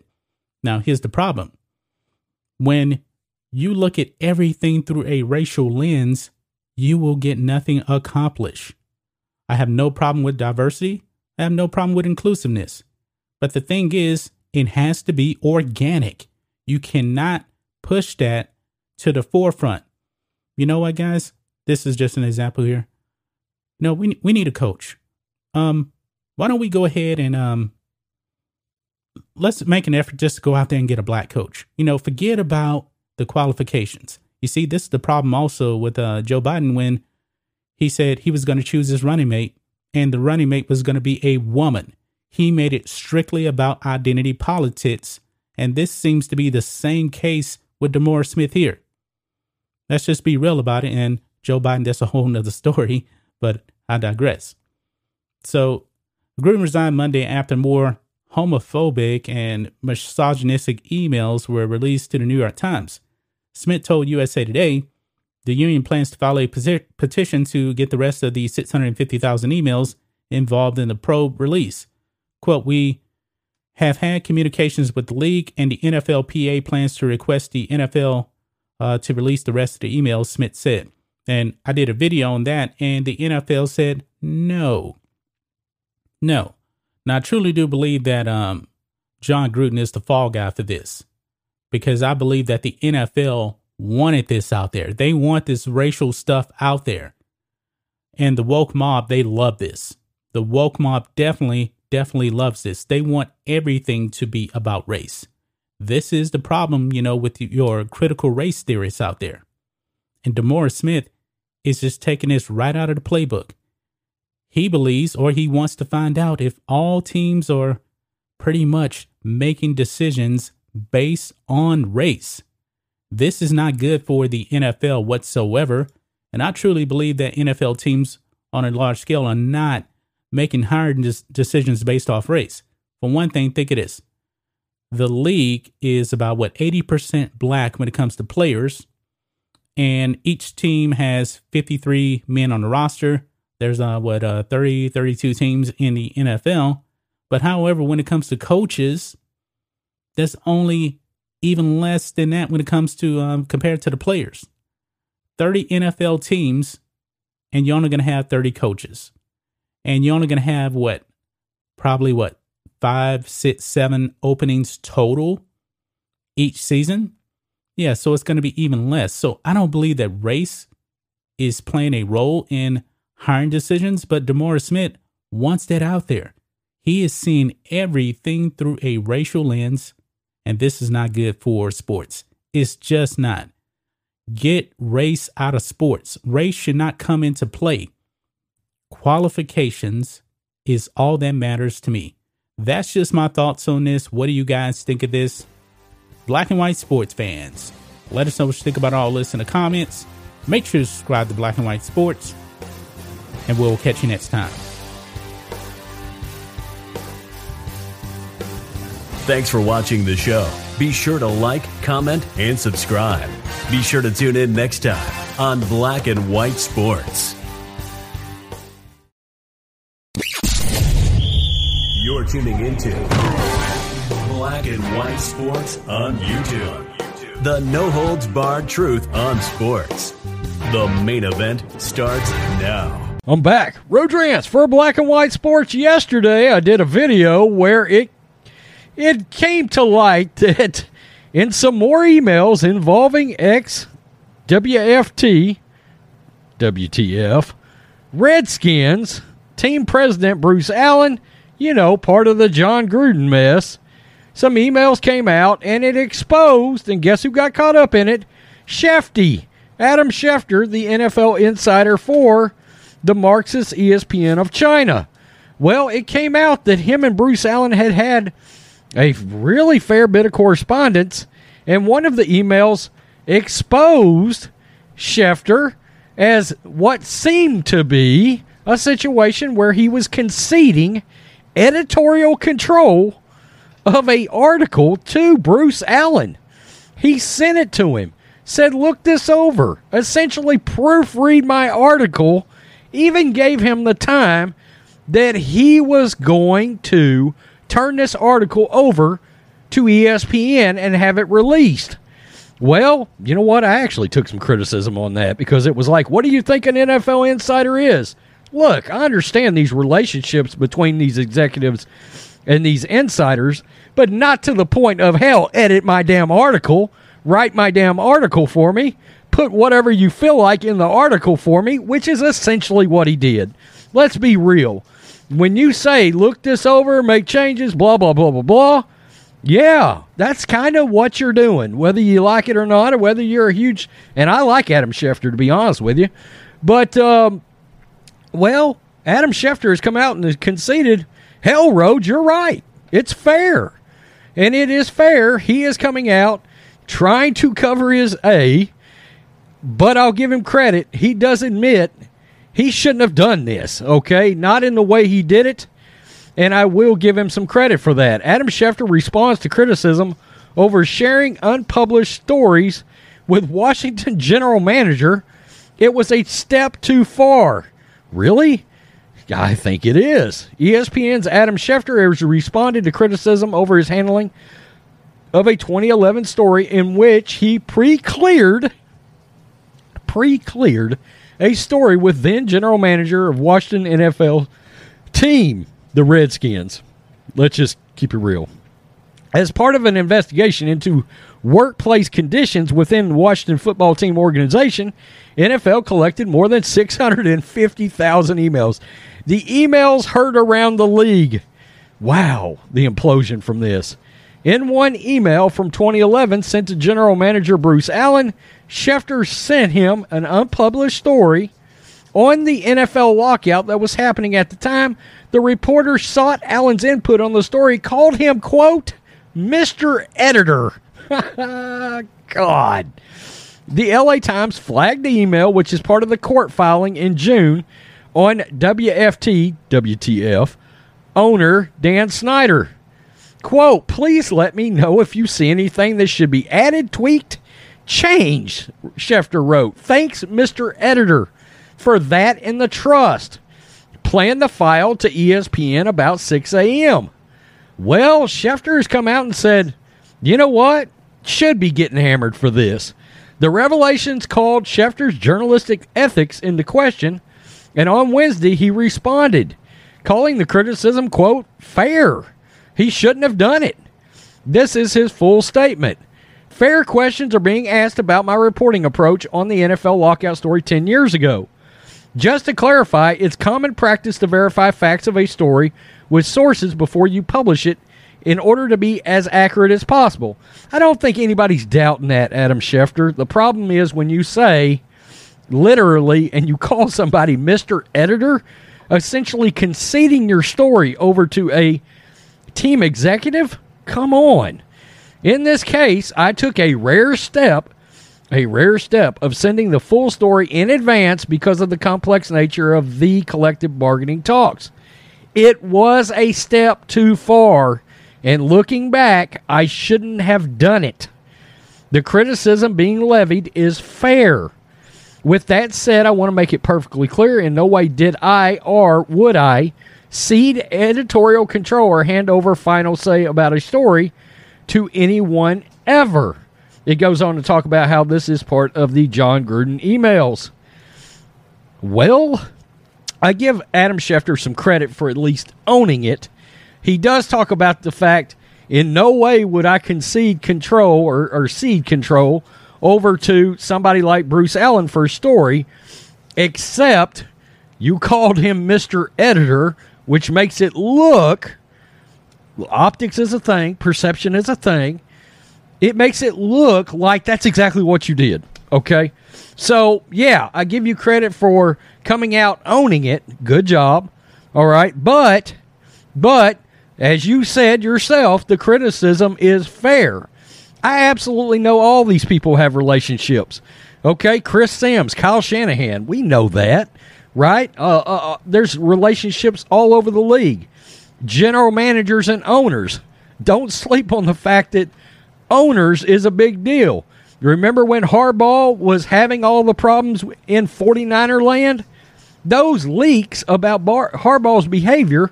Now, here's the problem. When you look at everything through a racial lens, you will get nothing accomplished. I have no problem with diversity. I have no problem with inclusiveness. But the thing is, it has to be organic. You cannot push that to the forefront. You know what, guys? This is just an example here. No, we we need a coach um, why don't we go ahead and um, let's make an effort just to go out there and get a black coach. You know, forget about the qualifications. You see, this is the problem also with uh, Joe Biden when he said he was going to choose his running mate, and the running mate was going to be a woman. He made it strictly about identity politics, and this seems to be the same case with DeMaurice Smith here. Let's just be real about it. And Joe Biden, that's a whole nother story, but I digress. So Gruden resigned Monday after more homophobic and misogynistic emails were released to the New York Times. Smith told USA Today the union plans to file a petition to get the rest of the 650,000 emails involved in the probe release. Quote, We have had communications with the league, and the NFLPA plans to request the NFL uh, to release the rest of the emails, Smith said. And I did a video on that, and the NFL said no. No. Now, I truly do believe that um, Jon Gruden is the fall guy for this because I believe that the NFL wanted this out there. They want this racial stuff out there. And the woke mob, they love this. The woke mob definitely, definitely loves this. They want everything to be about race. This is the problem, you know, with your critical race theorists out there. And DeMaurice Smith is just taking this right out of the playbook. He believes, or he wants to find out, if all teams are pretty much making decisions based on race. This is not good for the NFL whatsoever. And I truly believe that NFL teams on a large scale are not making hiring decisions based off race. For one thing, think of this the league is about what 80% black when it comes to players and each team has 53 men on the roster there's uh what uh 30 32 teams in the NFL. But however, when it comes to coaches, that's only even less than that when it comes to um compared to the players. 30 NFL teams and you're only going to have 30 coaches. And you're only going to have what? Probably what? Five, six, seven openings total each season. Yeah, so it's going to be even less. So I don't believe that race is playing a role in hiring decisions, but DeMaurice Smith wants that out there. He is seeing everything through a racial lens, and this is not good for sports. It's just not. Get race out of sports. Race should not come into play. Qualifications is all that matters to me. That's just my thoughts on this. What do you guys think of this? Black and white sports fans, let us know what you think about all this in the comments. Make sure to subscribe to Black and White Sports, and we'll catch you next time. Thanks for watching the show. Be sure to like, comment, and subscribe. Be sure to tune in next time on Black and White Sports. You're tuning into Black and White Sports on YouTube. The no holds barred truth on sports. The main event starts now. I'm back. Rodrance for Black and White Sports. Yesterday, I did a video where it it came to light that in some more emails involving ex WFT, WTF, Redskins, team president Bruce Allen, you know, part of the Jon Gruden mess, some emails came out and it exposed, and guess who got caught up in it? Shefty, Adam Schefter, the NFL insider for the Marxist ESPN of China. Well, it came out that him and Bruce Allen had had a really fair bit of correspondence, and one of the emails exposed Schefter as what seemed to be a situation where he was conceding editorial control of a article to Bruce Allen. He sent it to him, said, "Look this over." Essentially proofread my article, even gave him the time that he was going to turn this article over to ESPN and have it released. Well, you know what? I actually took some criticism on that because it was like, what do you think an NFL insider is? Look, I understand these relationships between these executives and these insiders, but not to the point of hell, edit my damn article, write my damn article for me, put whatever you feel like in the article for me, which is essentially what he did. Let's be real when you say look this over, make changes, blah blah blah blah blah, yeah, that's kind of what you're doing, whether you like it or not, or whether you're a huge. And I like Adam Schefter to be honest with you, but um, well, Adam Schefter has come out and conceded. Hell, Road, you're right. It's fair, and it is fair. He is coming out trying to cover his A, but I'll give him credit. He does admit he shouldn't have done this, okay? Not in the way he did it, and I will give him some credit for that. Adam Schefter responds to criticism over sharing unpublished stories with Washington general manager. It was a step too far. Really? I think it is. ESPN's Adam Schefter has responded to criticism over his handling of a 2011 story in which he pre-cleared pre-cleared a story with then general manager of Washington NFL team, the Redskins. Let's just keep it real. As part of an investigation into workplace conditions within the Washington football team organization, NFL collected more than 650,000 emails. The emails heard around the league. Wow, the implosion from this. In one email from 2011 sent to General Manager Bruce Allen, Schefter sent him an unpublished story on the NFL walkout that was happening at the time. The reporter sought Allen's input on the story, called him, quote, Mr. Editor. God. The LA Times flagged the email, which is part of the court filing in June, on WFT, WTF, owner Dan Snyder. Quote, please let me know if you see anything that should be added, tweaked, changed, Schefter wrote. Thanks, Mr. Editor, for that in the trust. Plan the file to ESPN about 6 a.m. Well, Schefter has come out and said, you know what? Should be getting hammered for this. The revelations called Schefter's journalistic ethics into question, and on Wednesday he responded, calling the criticism, quote, fair he shouldn't have done it. This is his full statement. Fair questions are being asked about my reporting approach on the NFL lockout story 10 years ago. Just to clarify, it's common practice to verify facts of a story with sources before you publish it in order to be as accurate as possible. I don't think anybody's doubting that, Adam Schefter. The problem is when you say literally and you call somebody Mr. Editor, essentially conceding your story over to a team executive? Come on. In this case, I took a rare step, a rare step of sending the full story in advance because of the complex nature of the collective bargaining talks. It was a step too far, and looking back, I shouldn't have done it. The criticism being levied is fair. With that said, I want to make it perfectly clear in no way did I or would I cede editorial control or hand over final say about a story to anyone ever. It goes on to talk about how this is part of the Jon Gruden emails. Well, I give Adam Schefter some credit for at least owning it. He does talk about the fact in no way would I concede control or, or cede control over to somebody like Bruce Allen for a story, except you called him Mr. Editor, which makes it look optics is a thing, perception is a thing. It makes it look like that's exactly what you did. Okay. So, yeah, I give you credit for coming out owning it. Good job. All right. But, but, as you said yourself, the criticism is fair. I absolutely know all these people have relationships. Okay, Chris Sims, Kyle Shanahan, we know that, right? Uh, uh, uh, there's relationships all over the league. General managers and owners. Don't sleep on the fact that owners is a big deal. Remember when Harbaugh was having all the problems in 49er land? Those leaks about Bar- Harbaugh's behavior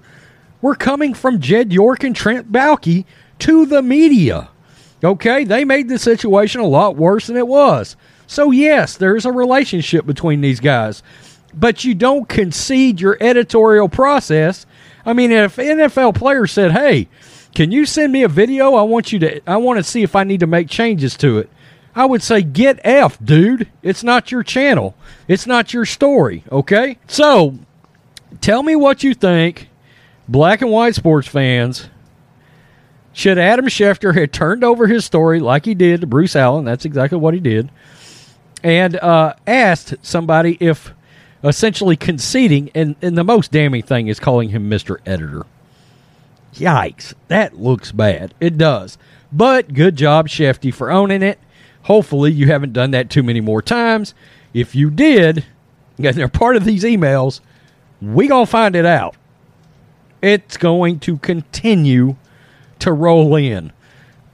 were coming from Jed York and Trent Baalke to the media. Okay, they made the situation a lot worse than it was. So, yes, there's a relationship between these guys, but you don't concede your editorial process. I mean, if NFL player said, "Hey, can you send me a video? I want you to I want to see if I need to make changes to it." I would say, "Get F, dude. It's not your channel. It's not your story, okay?" So, tell me what you think, black and white sports fans should Adam Schefter had turned over his story like he did to Bruce Allen, that's exactly what he did, and uh, asked somebody if essentially conceding, and, and the most damning thing is calling him Mr. Editor. Yikes, that looks bad. It does. But good job, Shefty, for owning it. Hopefully, you haven't done that too many more times. If you did, and they're part of these emails, we gonna find it out. It's going to continue to roll in.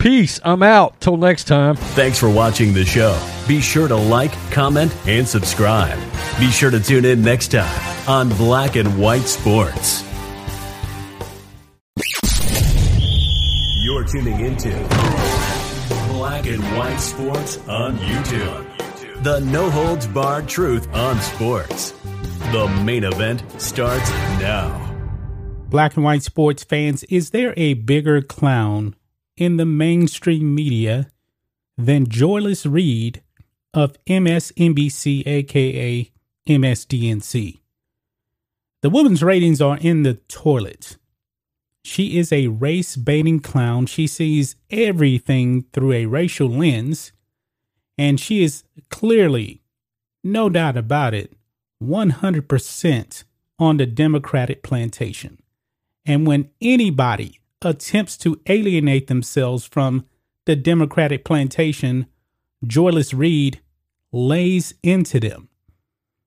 Peace. I'm out. Till next time. Thanks for watching the show. Be sure to like, comment, and subscribe. Be sure to tune in next time on Black and White Sports. You're tuning into Black and White Sports on YouTube. The no holds barred truth on sports. The main event starts now. Black and white sports fans, is there a bigger clown in the mainstream media than Joyless Reid of MSNBC, aka MSDNC? The woman's ratings are in the toilet. She is a race baiting clown. She sees everything through a racial lens, and she is clearly, no doubt about it, 100% on the Democratic plantation. And when anybody attempts to alienate themselves from the Democratic plantation, Joyless Reid lays into them.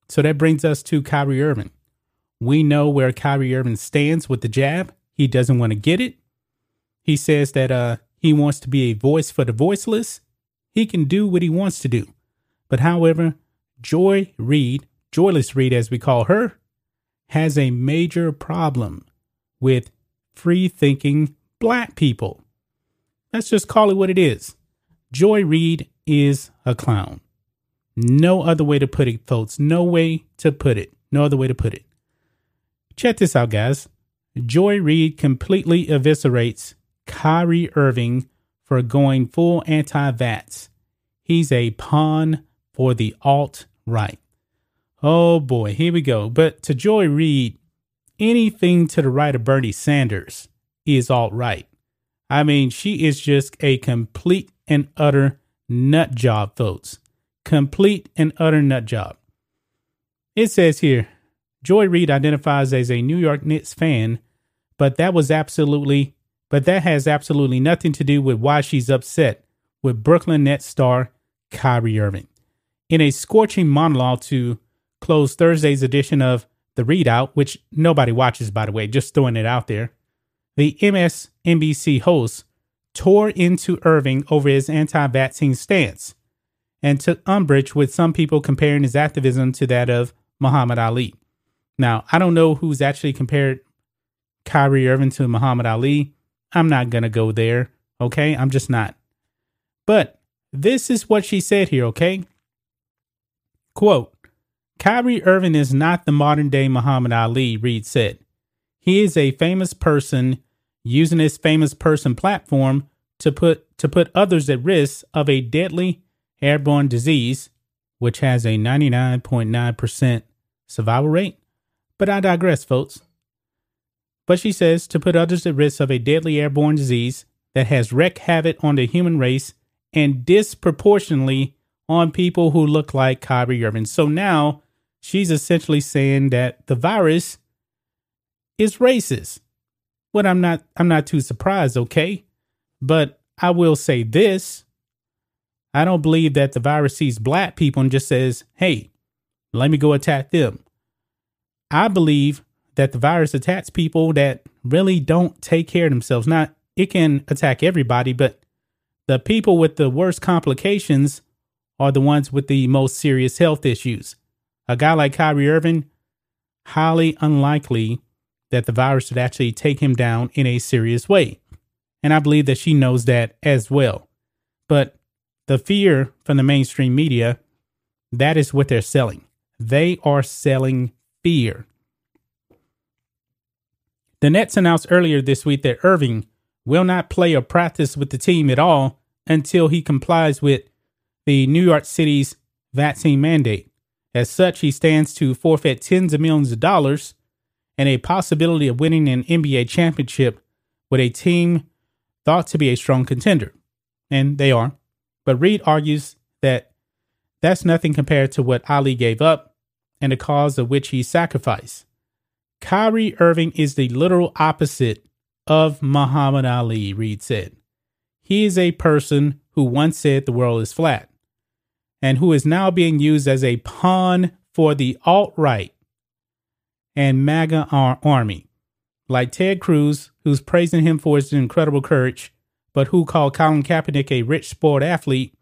So that brings us to Kyrie Irving. We know where Kyrie Irving stands with the jab. He doesn't want to get it. He says that uh, he wants to be a voice for the voiceless. He can do what he wants to do. But however, Joy Reid, Joyless Reid as we call her, has a major problem with free thinking black people. Let's just call it what it is. Joy Reid is a clown. No other way to put it, folks. No way to put it. No other way to put it. Check this out, guys. Joy Reid completely eviscerates Kyrie Irving for going full anti vax. He's a pawn for the alt right. Oh boy, here we go. But to Joy Reid, anything to the right of Bernie Sanders is all right. I mean, she is just a complete and utter nut job, folks. Complete and utter nut job. It says here Joy Reid identifies as a New York Knicks fan, but that was absolutely, but that has absolutely nothing to do with why she's upset with Brooklyn Nets star Kyrie Irving. In a scorching monologue to close Thursday's edition of The ReidOut, which nobody watches, by the way, just throwing it out there, the MSNBC host tore into Irving over his anti vaccine stance and took umbrage with some people comparing his activism to that of Muhammad Ali. Now, I don't know who's actually compared Kyrie Irving to Muhammad Ali. I'm not going to go there. Okay. I'm just not. But this is what she said here. Okay. Quote Kyrie Irving is not the modern day Muhammad Ali, Reid said. He is a famous person using his famous person platform to put to put others at risk of a deadly airborne disease, which has a 99.9% survival rate. But I digress, folks. But she says to put others at risk of a deadly airborne disease that has wreaked havoc on the human race and disproportionately on people who look like Kyrie Irving. So now she's essentially saying that the virus is racist. What I'm not I'm not too surprised, okay? But I will say this. I don't believe that the virus sees black people and just says, "Hey, let me go attack them." I believe that the virus attacks people that really don't take care of themselves. Not it can attack everybody, but the people with the worst complications are the ones with the most serious health issues. A guy like Kyrie Irving, highly unlikely that the virus would actually take him down in a serious way. And I believe that she knows that as well. But the fear from the mainstream media, that is what they're selling. They are selling fear. The Nets announced earlier this week that Irving will not play or practice with the team at all until he complies with the New York City's vaccine mandate. As such, he stands to forfeit tens of millions of dollars and a possibility of winning an NBA championship with a team thought to be a strong contender. And they are. But Reid argues that that's nothing compared to what Ali gave up and the cause of which he sacrificed. Kyrie Irving is the literal opposite of Muhammad Ali, Reid said. He is a person who once said the world is flat and who is now being used as a pawn for the alt right and MAGA ar- army, like Ted Cruz, who's praising him for his incredible courage, but who called Colin Kaepernick a rich sport athlete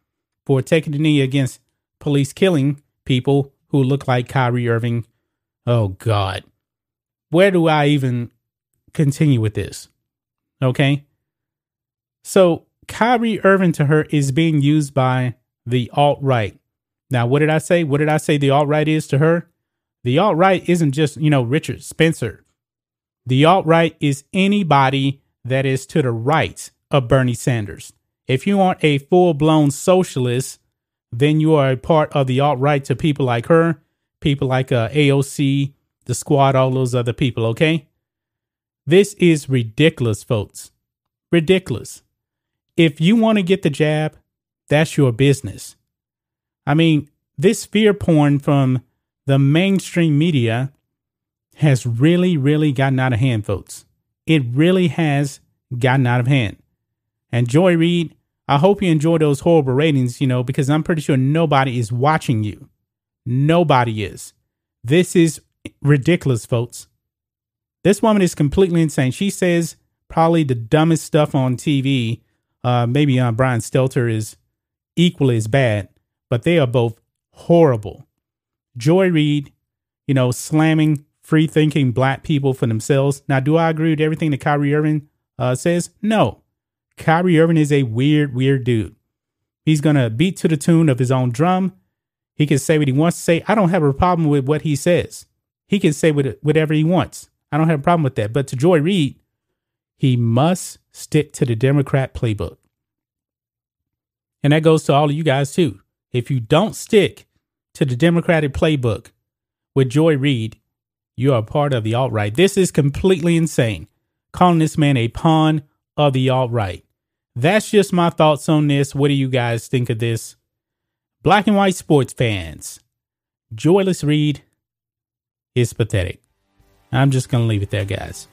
for taking the knee against police killing people who look like Kyrie Irving. Oh, God. Where do I even continue with this? Okay. So, Kyrie Irving to her is being used by the alt right. Now, what did I say? What did I say the alt right is to her? The alt right isn't just, you know, Richard Spencer. The alt right is anybody that is to the right of Bernie Sanders. If you aren't a full blown socialist, then you are a part of the alt right to people like her, people like uh, AOC, the squad, all those other people, okay? This is ridiculous, folks. Ridiculous. If you want to get the jab, that's your business. I mean, this fear porn from the mainstream media has really, really gotten out of hand, folks. It really has gotten out of hand. And Joy Reid, I hope you enjoy those horrible ratings, you know, because I'm pretty sure nobody is watching you. Nobody is. This is ridiculous, folks. This woman is completely insane. She says probably the dumbest stuff on TV. Uh, maybe uh, Brian Stelter is equally as bad, but they are both horrible. Joy Reid, you know, slamming free thinking black people for themselves. Now, do I agree with everything that Kyrie Irving uh, says? No. Kyrie Irving is a weird, weird dude. He's going to beat to the tune of his own drum. He can say what he wants to say. I don't have a problem with what he says. He can say whatever he wants. I don't have a problem with that. But to Joy Reid, he must stick to the Democrat playbook. And that goes to all of you guys too. If you don't stick to the Democratic playbook with Joy Reid, you are part of the alt right. This is completely insane. Calling this man a pawn of the alt right. That's just my thoughts on this. What do you guys think of this? Black and white sports fans. Joyless Reid is pathetic. I'm just going to leave it there, guys.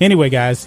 Anyway, guys,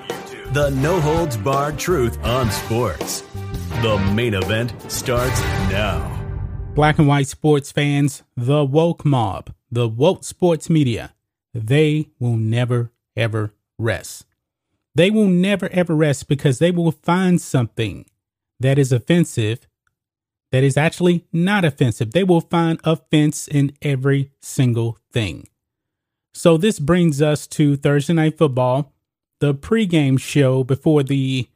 The no holds barred truth on sports. The main event starts now. Black and white sports fans, the woke mob, the woke sports media, they will never, ever rest. They will never, ever rest because they will find something that is offensive that is actually not offensive. They will find offense in every single thing. So this brings us to Thursday night football, the pregame show before the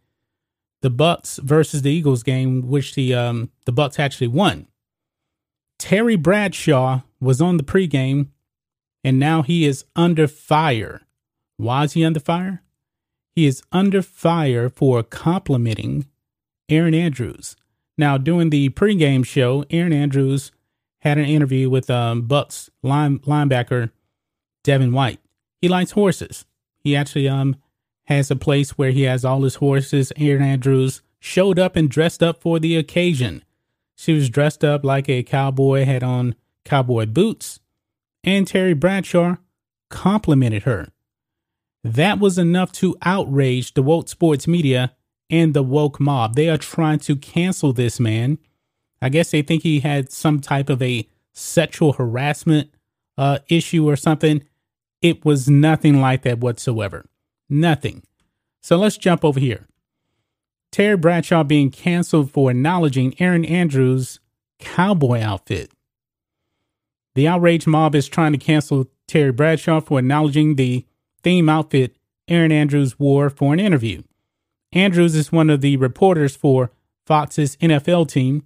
the Bucs versus the Eagles game, which the um the Bucs actually won. Terry Bradshaw was on the pregame, and now he is under fire. Why is he under fire? He is under fire for complimenting Erin Andrews. Now, during the pregame show, Erin Andrews had an interview with um, Bucs line, linebacker Devin White. He likes horses. He actually um has a place where he has all his horses. Erin Andrews showed up and dressed up for the occasion. She was dressed up like a cowboy, had on cowboy boots, and Terry Bradshaw complimented her. That was enough to outrage the woke sports media and the woke mob. They are trying to cancel this man. I guess they think he had some type of a sexual harassment uh, issue or something. It was nothing like that whatsoever. Nothing. So let's jump over here. Terry Bradshaw being canceled for acknowledging Erin Andrews' cowboy outfit. The outraged mob is trying to cancel Terry Bradshaw for acknowledging the theme outfit Erin Andrews wore for an interview. Andrews is one of the reporters for Fox's NFL team.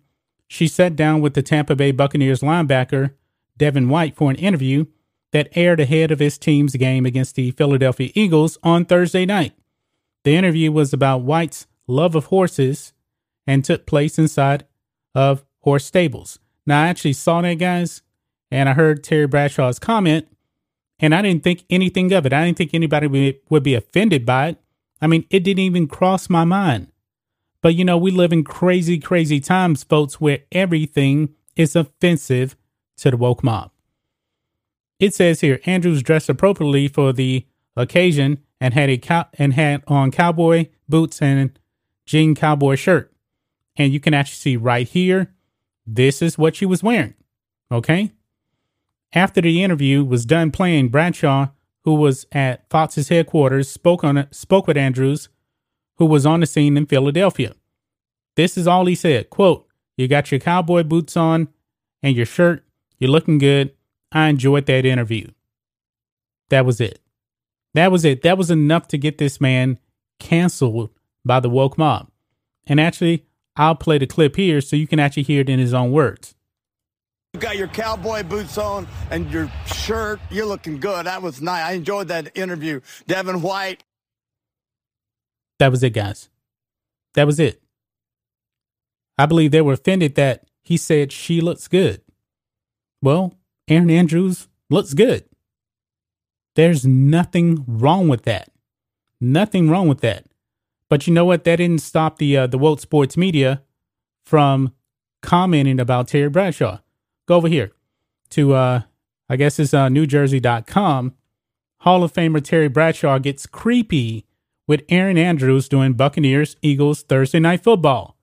She sat down with the Tampa Bay Buccaneers linebacker Devin White for an interview that aired ahead of his team's game against the Philadelphia Eagles on Thursday night. The interview was about White's love of horses and took place inside of horse stables. Now, I actually saw that, guys, and I heard Terry Bradshaw's comment, and I didn't think anything of it. I didn't think anybody would be offended by it. I mean, it didn't even cross my mind. But you know, we live in crazy, crazy times, folks, where everything is offensive to the woke mob. It says here Andrews dressed appropriately for the occasion and had a cow- and had on cowboy boots and jean cowboy shirt. And you can actually see right here, this is what she was wearing. Okay. After the interview was done playing, Bradshaw, who was at Fox's headquarters, spoke on spoke with Andrews, who was on the scene in Philadelphia. This is all he said. Quote, you got your cowboy boots on and your shirt. You're looking good. I enjoyed that interview. That was it. That was it. That was enough to get this man canceled by the woke mob. And actually, I'll play the clip here so you can actually hear it in his own words. You got your cowboy boots on and your shirt. You're looking good. That was nice. I enjoyed that interview. Devin White. That was it, guys. That was it. I believe they were offended that he said she looks good. Well, Erin Andrews looks good. There's nothing wrong with that. Nothing wrong with that. But you know what? That didn't stop the uh, the woke sports media from commenting about Terry Bradshaw. Go over here to uh, I guess it's uh, NewJersey.com. Hall of Famer Terry Bradshaw gets creepy with Erin Andrews doing Buccaneers Eagles Thursday Night Football.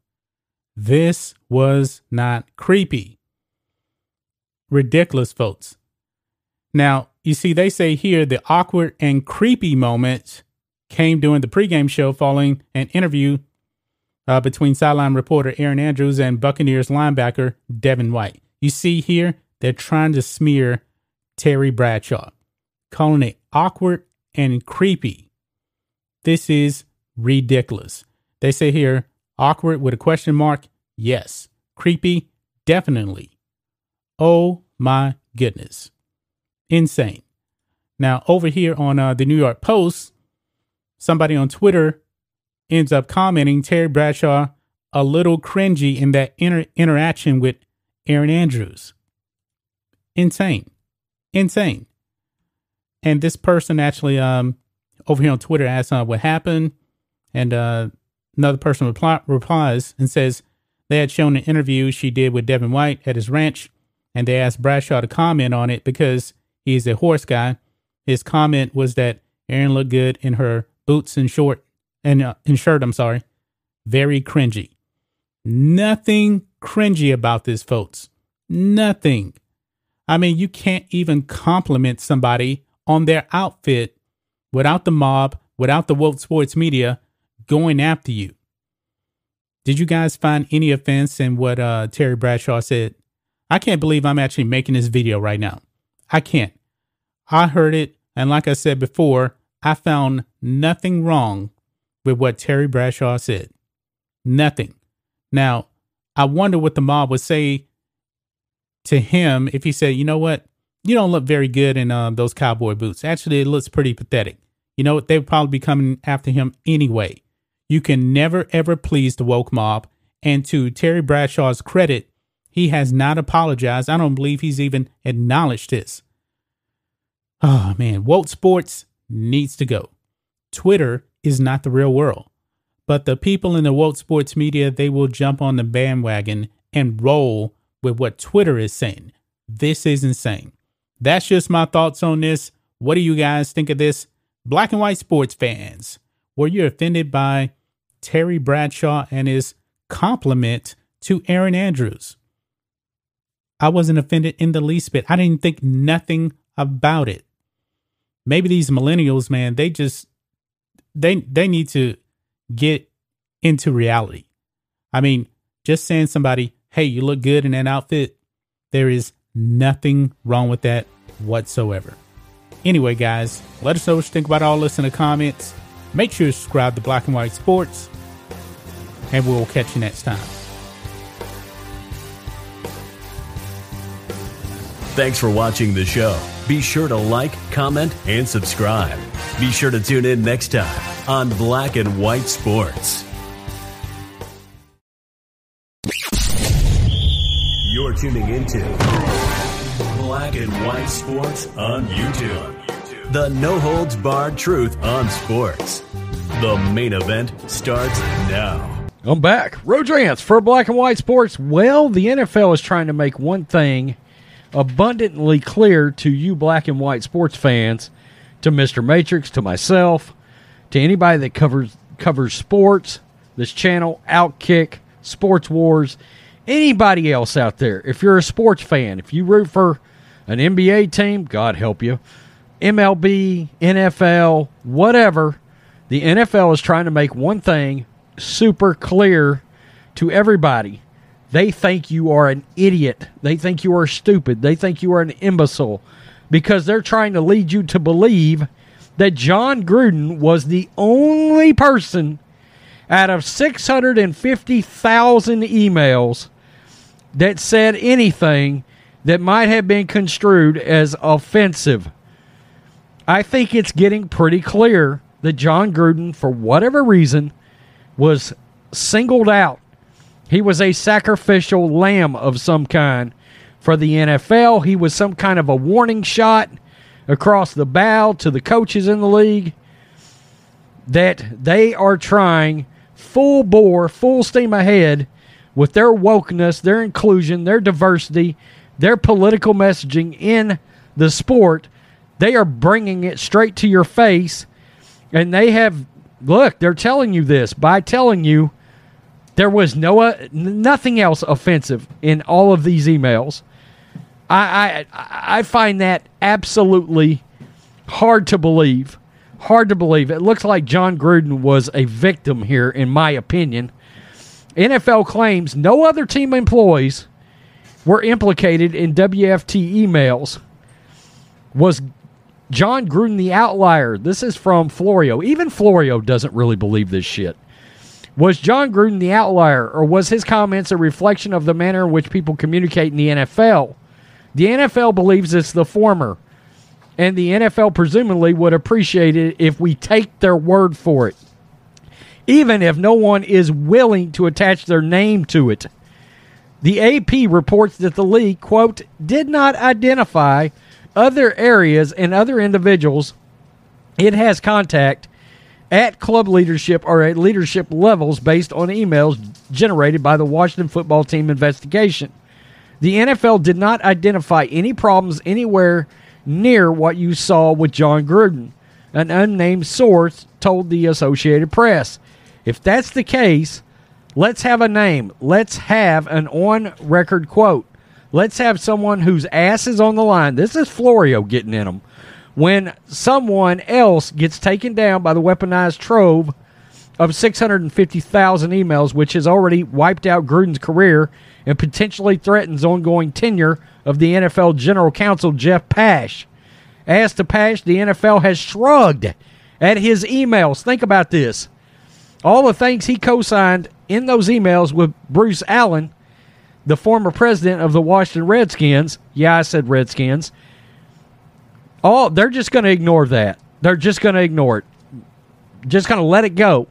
This was not creepy. Ridiculous, votes. Now, you see, they say here the awkward and creepy moments came during the pregame show following an interview uh, between sideline reporter Erin Andrews and Buccaneers linebacker Devin White. You see here, they're trying to smear Terry Bradshaw, calling it awkward and creepy. This is ridiculous. They say here, awkward with a question mark? Yes. Creepy? Definitely. Oh my goodness. Insane. Now, over here on uh, the New York Post, somebody on Twitter ends up commenting Terry Bradshaw a little cringy in that inter- interaction with Erin Andrews. Insane. Insane. And this person actually um over here on Twitter asks uh, what happened. And uh, another person reply- replies and says they had shown an interview she did with Devin White at his ranch. And they asked Bradshaw to comment on it because he's a horse guy. His comment was that Erin looked good in her boots and short and uh, in shirt. I'm sorry, very cringy. Nothing cringy about this, folks. Nothing. I mean, you can't even compliment somebody on their outfit without the mob, without the woke sports media going after you. Did you guys find any offense in what uh, Terry Bradshaw said? I can't believe I'm actually making this video right now. I can't. I heard it, and like I said before, I found nothing wrong with what Terry Bradshaw said. Nothing. Now, I wonder what the mob would say to him if he said, you know what? You don't look very good in uh, those cowboy boots. Actually, it looks pretty pathetic. You know what? They would probably be coming after him anyway. You can never, ever please the woke mob. And to Terry Bradshaw's credit, he has not apologized. I don't believe he's even acknowledged this. Oh, man. Woke sports needs to go. Twitter is not the real world. But the people in the woke sports media, they will jump on the bandwagon and roll with what Twitter is saying. This is insane. That's just my thoughts on this. What do you guys think of this? Black and white sports fans, were you offended by Terry Bradshaw and his compliment to Erin Andrews? I wasn't offended in the least bit. I didn't think nothing about it. Maybe these millennials, man, they just they they need to get into reality. I mean, just saying somebody, "Hey, you look good in that outfit." There is nothing wrong with that whatsoever. Anyway, guys, let us know what you think about all this in the comments. Make sure to subscribe to Black and White Sports, and we'll catch you next time. Thanks for watching the show. Be sure to like, comment, and subscribe. Be sure to tune in next time on Black and White Sports. You're tuning into Black and White Sports on YouTube. The no holds barred truth on sports. The main event starts now. I'm back. Rodrance for Black and White Sports. Well, the NFL is trying to make one thing abundantly clear to you black and white sports fans, to Mr. Matrix, to myself, to anybody that covers covers sports, this channel, Outkick, Sports Wars, anybody else out there. If you're a sports fan, if you root for an NBA team, God help you, MLB, NFL, whatever, the NFL is trying to make one thing super clear to everybody they think you are an idiot. They think you are stupid. They think you are an imbecile because they're trying to lead you to believe that Jon Gruden was the only person out of 650,000 emails that said anything that might have been construed as offensive. I think it's getting pretty clear that Jon Gruden, for whatever reason, was singled out he was a sacrificial lamb of some kind for the NFL. He was some kind of a warning shot across the bow to the coaches in the league that they are trying full bore, full steam ahead with their wokeness, their inclusion, their diversity, their political messaging in the sport. They are bringing it straight to your face. And they have, look, they're telling you this by telling you there was no uh, nothing else offensive in all of these emails. I, I I find that absolutely hard to believe. Hard to believe. It looks like Jon Gruden was a victim here, in my opinion. NFL claims no other team employees were implicated in WFT emails. Was Jon Gruden the outlier? This is from Florio. Even Florio doesn't really believe this shit. Was Jon Gruden the outlier, or was his comments a reflection of the manner in which people communicate in the NFL? The NFL believes it's the former, and the NFL presumably would appreciate it if we take their word for it, even if no one is willing to attach their name to it. The AP reports that the league, quote, did not identify other areas and other individuals it has contact at club leadership or at leadership levels based on emails generated by the Washington football team investigation. The NFL did not identify any problems anywhere near what you saw with Jon Gruden, an unnamed source told the Associated Press. If that's the case, let's have a name. Let's have an on record quote. Let's have someone whose ass is on the line. This is Florio getting in them when someone else gets taken down by the weaponized trove of 650,000 emails, which has already wiped out Gruden's career and potentially threatens ongoing tenure of the NFL general counsel, Jeff Pash. As to Pash, the NFL has shrugged at his emails. Think about this. All the things he co signed in those emails with Bruce Allen, the former president of the Washington Redskins. Yeah, I said Redskins Oh, they're just going to ignore that. They're just going to ignore it. Just going to let it go.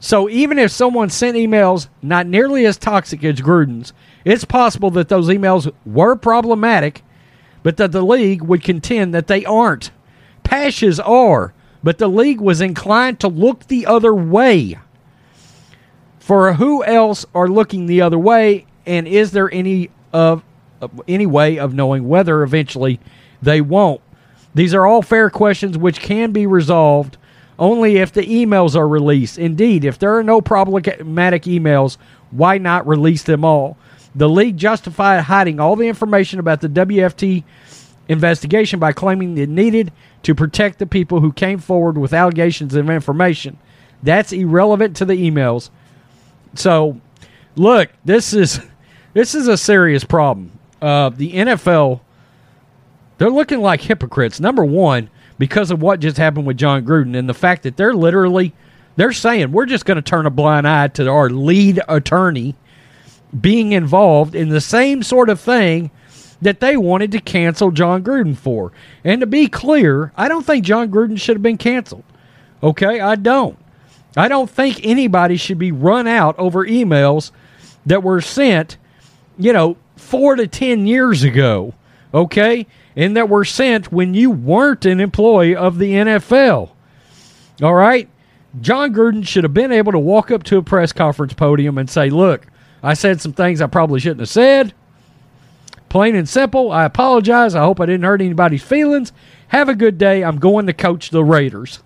So even if someone sent emails not nearly as toxic as Gruden's, it's possible that those emails were problematic, but that the league would contend that they aren't. Pashes are, but the league was inclined to look the other way. For who else are looking the other way, and is there any of uh, any way of knowing whether eventually they won't? These are all fair questions which can be resolved only if the emails are released. Indeed, if there are no problematic emails, why not release them all? The league justified hiding all the information about the WFT investigation by claiming it needed to protect the people who came forward with allegations of information. That's irrelevant to the emails. So, look, this is this is a serious problem. Uh, the NFL they're looking like hypocrites. Number one, because of what just happened with Jon Gruden and the fact that they're literally they're saying we're just going to turn a blind eye to our lead attorney being involved in the same sort of thing that they wanted to cancel Jon Gruden for. And to be clear, I don't think Jon Gruden should have been canceled. Okay, I don't. I don't think anybody should be run out over emails that were sent, you know, 4 to 10 years ago. Okay? And that were sent when you weren't an employee of the NFL. All right? Jon Gruden should have been able to walk up to a press conference podium and say, Look, I said some things I probably shouldn't have said. Plain and simple. I apologize. I hope I didn't hurt anybody's feelings. Have a good day. I'm going to coach the Raiders.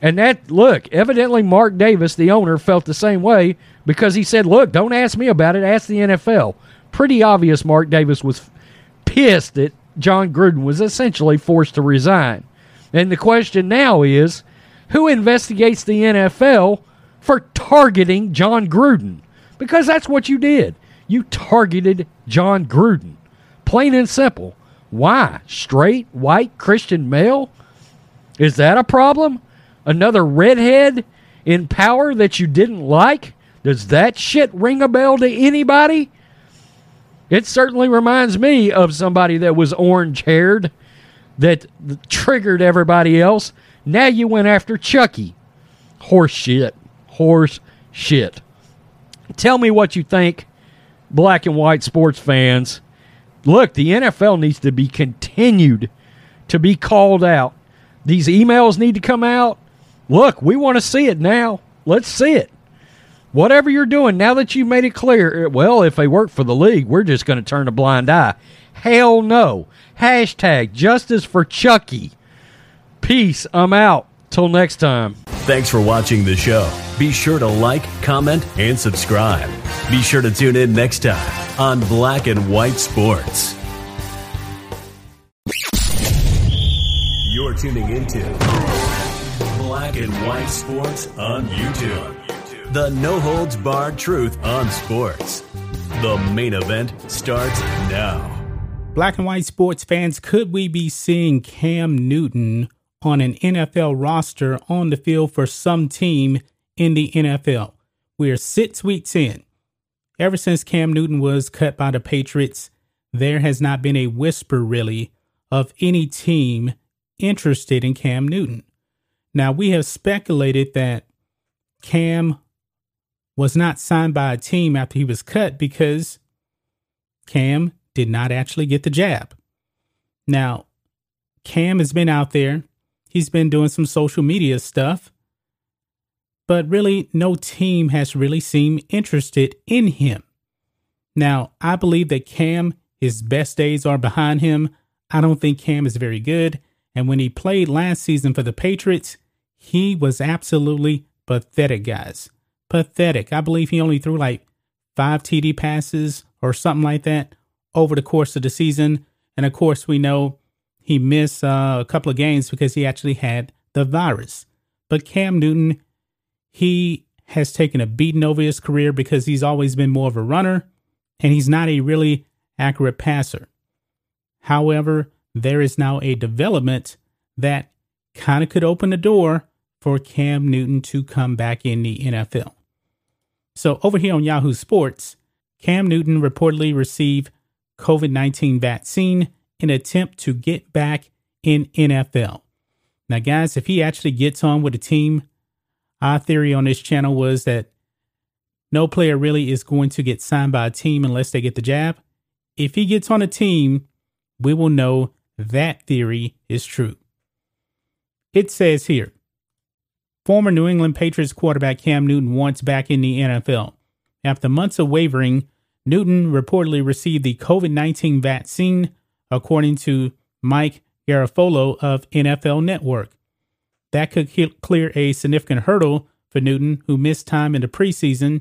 And that, look, evidently Mark Davis, the owner, felt the same way because he said, Look, don't ask me about it. Ask the NFL. Pretty obvious Mark Davis was pissed that Jon Gruden was essentially forced to resign. And the question now is who investigates the NFL for targeting Jon Gruden? Because that's what you did. You targeted Jon Gruden. Plain and simple. Why? Straight, white, Christian male? Is that a problem? Another redhead in power that you didn't like? Does that shit ring a bell to anybody? It certainly reminds me of somebody that was orange haired that triggered everybody else. Now you went after Chucky. Horse shit. Horse shit. Tell me what you think, black and white sports fans. Look, the NFL needs to be continued to be called out. These emails need to come out. Look, we want to see it now. Let's see it whatever you're doing, now that you've made it clear, eh, well, if they work for the league, we're just going to turn a blind eye. Hell no. Hashtag justice for Chucky. Peace. I'm out. Till next time. Thanks for watching the show. Be sure to like, comment, and subscribe. Be sure to tune in next time on Black and White Sports. You're tuning into Black and White Sports on YouTube. The no holds barred truth on sports. The main event starts now. Black and white sports fans, could we be seeing Cam Newton on an NFL roster on the field for some team in the NFL? We are six weeks in. Ever since Cam Newton was cut by the Patriots, there has not been a whisper really of any team interested in Cam Newton. Now, we have speculated that Cam was not signed by a team after he was cut because Cam did not actually get the jab. Now, Cam has been out there, he's been doing some social media stuff, but really no team has really seemed interested in him. Now, I believe that Cam, his best days are behind him. I don't think Cam is very good. And when he played last season for the Patriots, he was absolutely pathetic, guys. Pathetic. I believe he only threw like five TD passes or something like that over the course of the season. And of course, we know he missed uh, a couple of games because he actually had the virus. But Cam Newton, he has taken a beating over his career because he's always been more of a runner and he's not a really accurate passer. However, there is now a development that kind of could open the door for Cam Newton to come back in the NFL. So, over here on Yahoo Sports, Cam Newton reportedly received COVID 19 vaccine in attempt to get back in NFL. Now, guys, if he actually gets on with a team, our theory on this channel was that no player really is going to get signed by a team unless they get the jab. If he gets on a team, we will know that theory is true. It says here former New England Patriots quarterback Cam Newton wants back in the NFL. After months of wavering, Newton reportedly received the COVID 19 vaccine, according to Mike Garafolo of NFL Network. That could clear a significant hurdle for Newton, who missed time in the preseason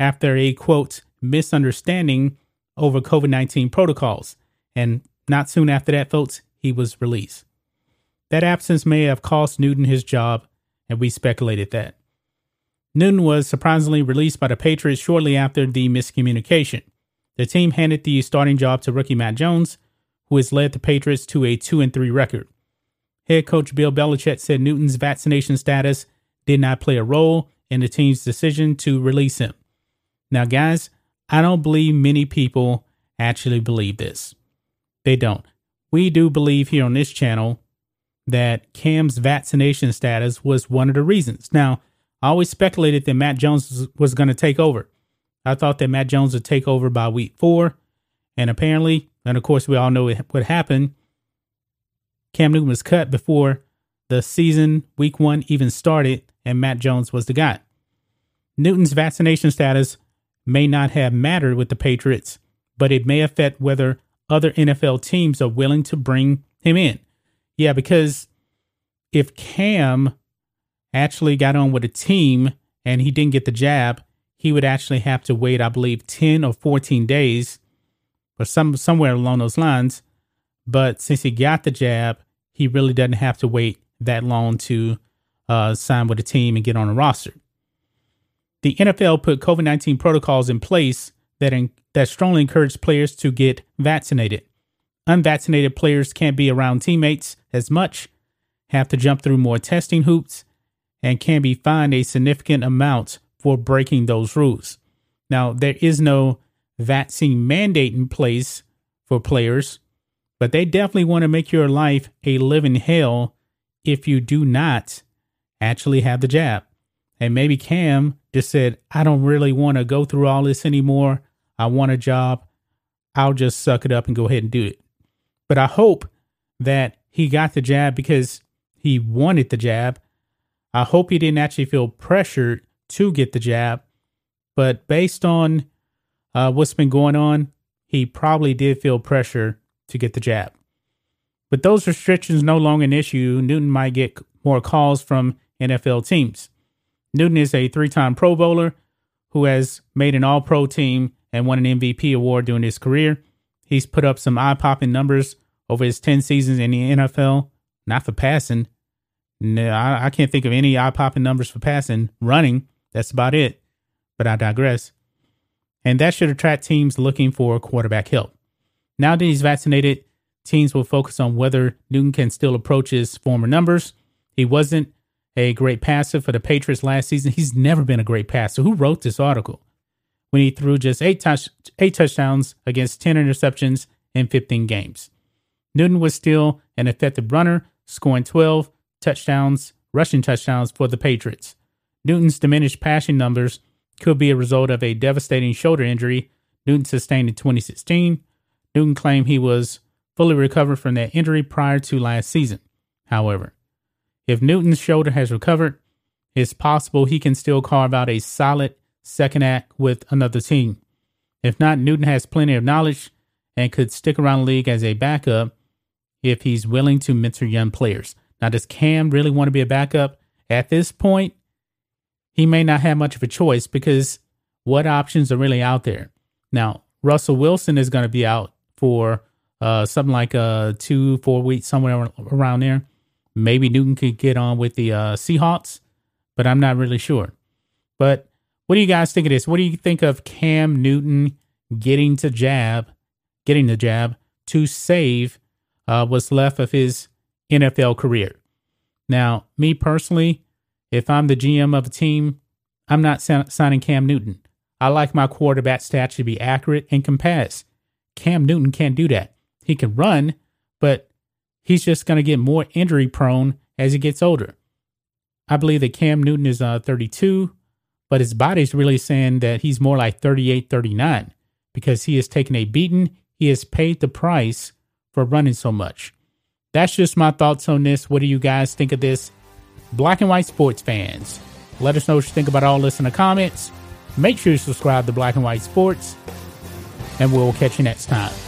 after a quote misunderstanding over COVID 19 protocols. And not soon after that, folks, he was released. That absence may have cost Newton his job, and we speculated that. Newton was surprisingly released by the Patriots shortly after the miscommunication. The team handed the starting job to rookie Mac Jones, who has led the Patriots to a 2 and 3 record. Head coach Bill Belichick said Newton's vaccination status did not play a role in the team's decision to release him. Now, guys, I don't believe many people actually believe this. They don't. We do believe here on this channel that Cam's vaccination status was one of the reasons. Now, I always speculated that Mac Jones was going to take over. I thought that Mac Jones would take over by week four. And apparently, and of course, we all know what happened. Cam Newton was cut before the season, week one, even started, and Mac Jones was the guy. Newton's vaccination status may not have mattered with the Patriots, but it may affect whether other NFL teams are willing to bring him in. Yeah, because if Cam actually got on with a team and he didn't get the jab, he would actually have to wait, I believe, 10 or 14 days or some somewhere along those lines. But since he got the jab, he really doesn't have to wait that long to uh, sign with a team and get on a roster. The NFL put COVID 19 protocols in place that in, that strongly encourage players to get vaccinated. Unvaccinated players can't be around teammates as much, have to jump through more testing hoops, and can be fined a significant amount for breaking those rules. Now, there is no vaccine mandate in place for players, but they definitely want to make your life a living hell if you do not actually have the jab. And maybe Cam just said, I don't really want to go through all this anymore. I want a job. I'll just suck it up and go ahead and do it. But I hope that he got the jab because he wanted the jab. I hope he didn't actually feel pressured to get the jab. But based on uh, what's been going on, he probably did feel pressure to get the jab. With those restrictions no longer an issue, Newton might get more calls from NFL teams. Newton is a three time Pro Bowler who has made an All Pro team and won an MVP award during his career. He's put up some eye popping numbers over his 10 seasons in the NFL, not for passing. No, I, I can't think of any eye popping numbers for passing. Running, That's about it. But I digress. And that should attract teams looking for quarterback help. Now that he's vaccinated, teams will focus on whether Newton can still approach his former numbers. He wasn't a great passer for the Patriots last season. He's never been a great passer. Who wrote this article? When he threw just eight, touch, eight touchdowns against 10 interceptions in 15 games. Newton was still an effective runner, scoring 12 touchdowns, rushing touchdowns for the Patriots. Newton's diminished passing numbers could be a result of a devastating shoulder injury Newton sustained in 2016. Newton claimed he was fully recovered from that injury prior to last season. However, if Newton's shoulder has recovered, it's possible he can still carve out a solid second act with another team. If not, Newton has plenty of knowledge and could stick around the league as a backup if he's willing to mentor young players. Now, does Cam really want to be a backup? At this point, he may not have much of a choice because what options are really out there? Now, Russell Wilson is going to be out for uh, something like uh, two, four weeks, somewhere around there. Maybe Newton could get on with the uh, Seahawks, but I'm not really sure. But what do you guys think of this? What do you think of Cam Newton getting to jab, getting the jab to save uh, what's left of his NFL career? Now, me personally, if I'm the GM of a team, I'm not signing Cam Newton. I like my quarterback stats to be accurate and can. Cam Newton can't do that. He can run, but he's just going to get more injury prone as he gets older. I believe that Cam Newton is uh, 32, but his body's really saying that he's more like 38, 39 because he has taken a beating. He has paid the price for running so much. That's just my thoughts on this. What do you guys think of this? Black and white sports fans, let us know what you think about all this in the comments. Make sure you subscribe to Black and White Sports, and we'll catch you next time.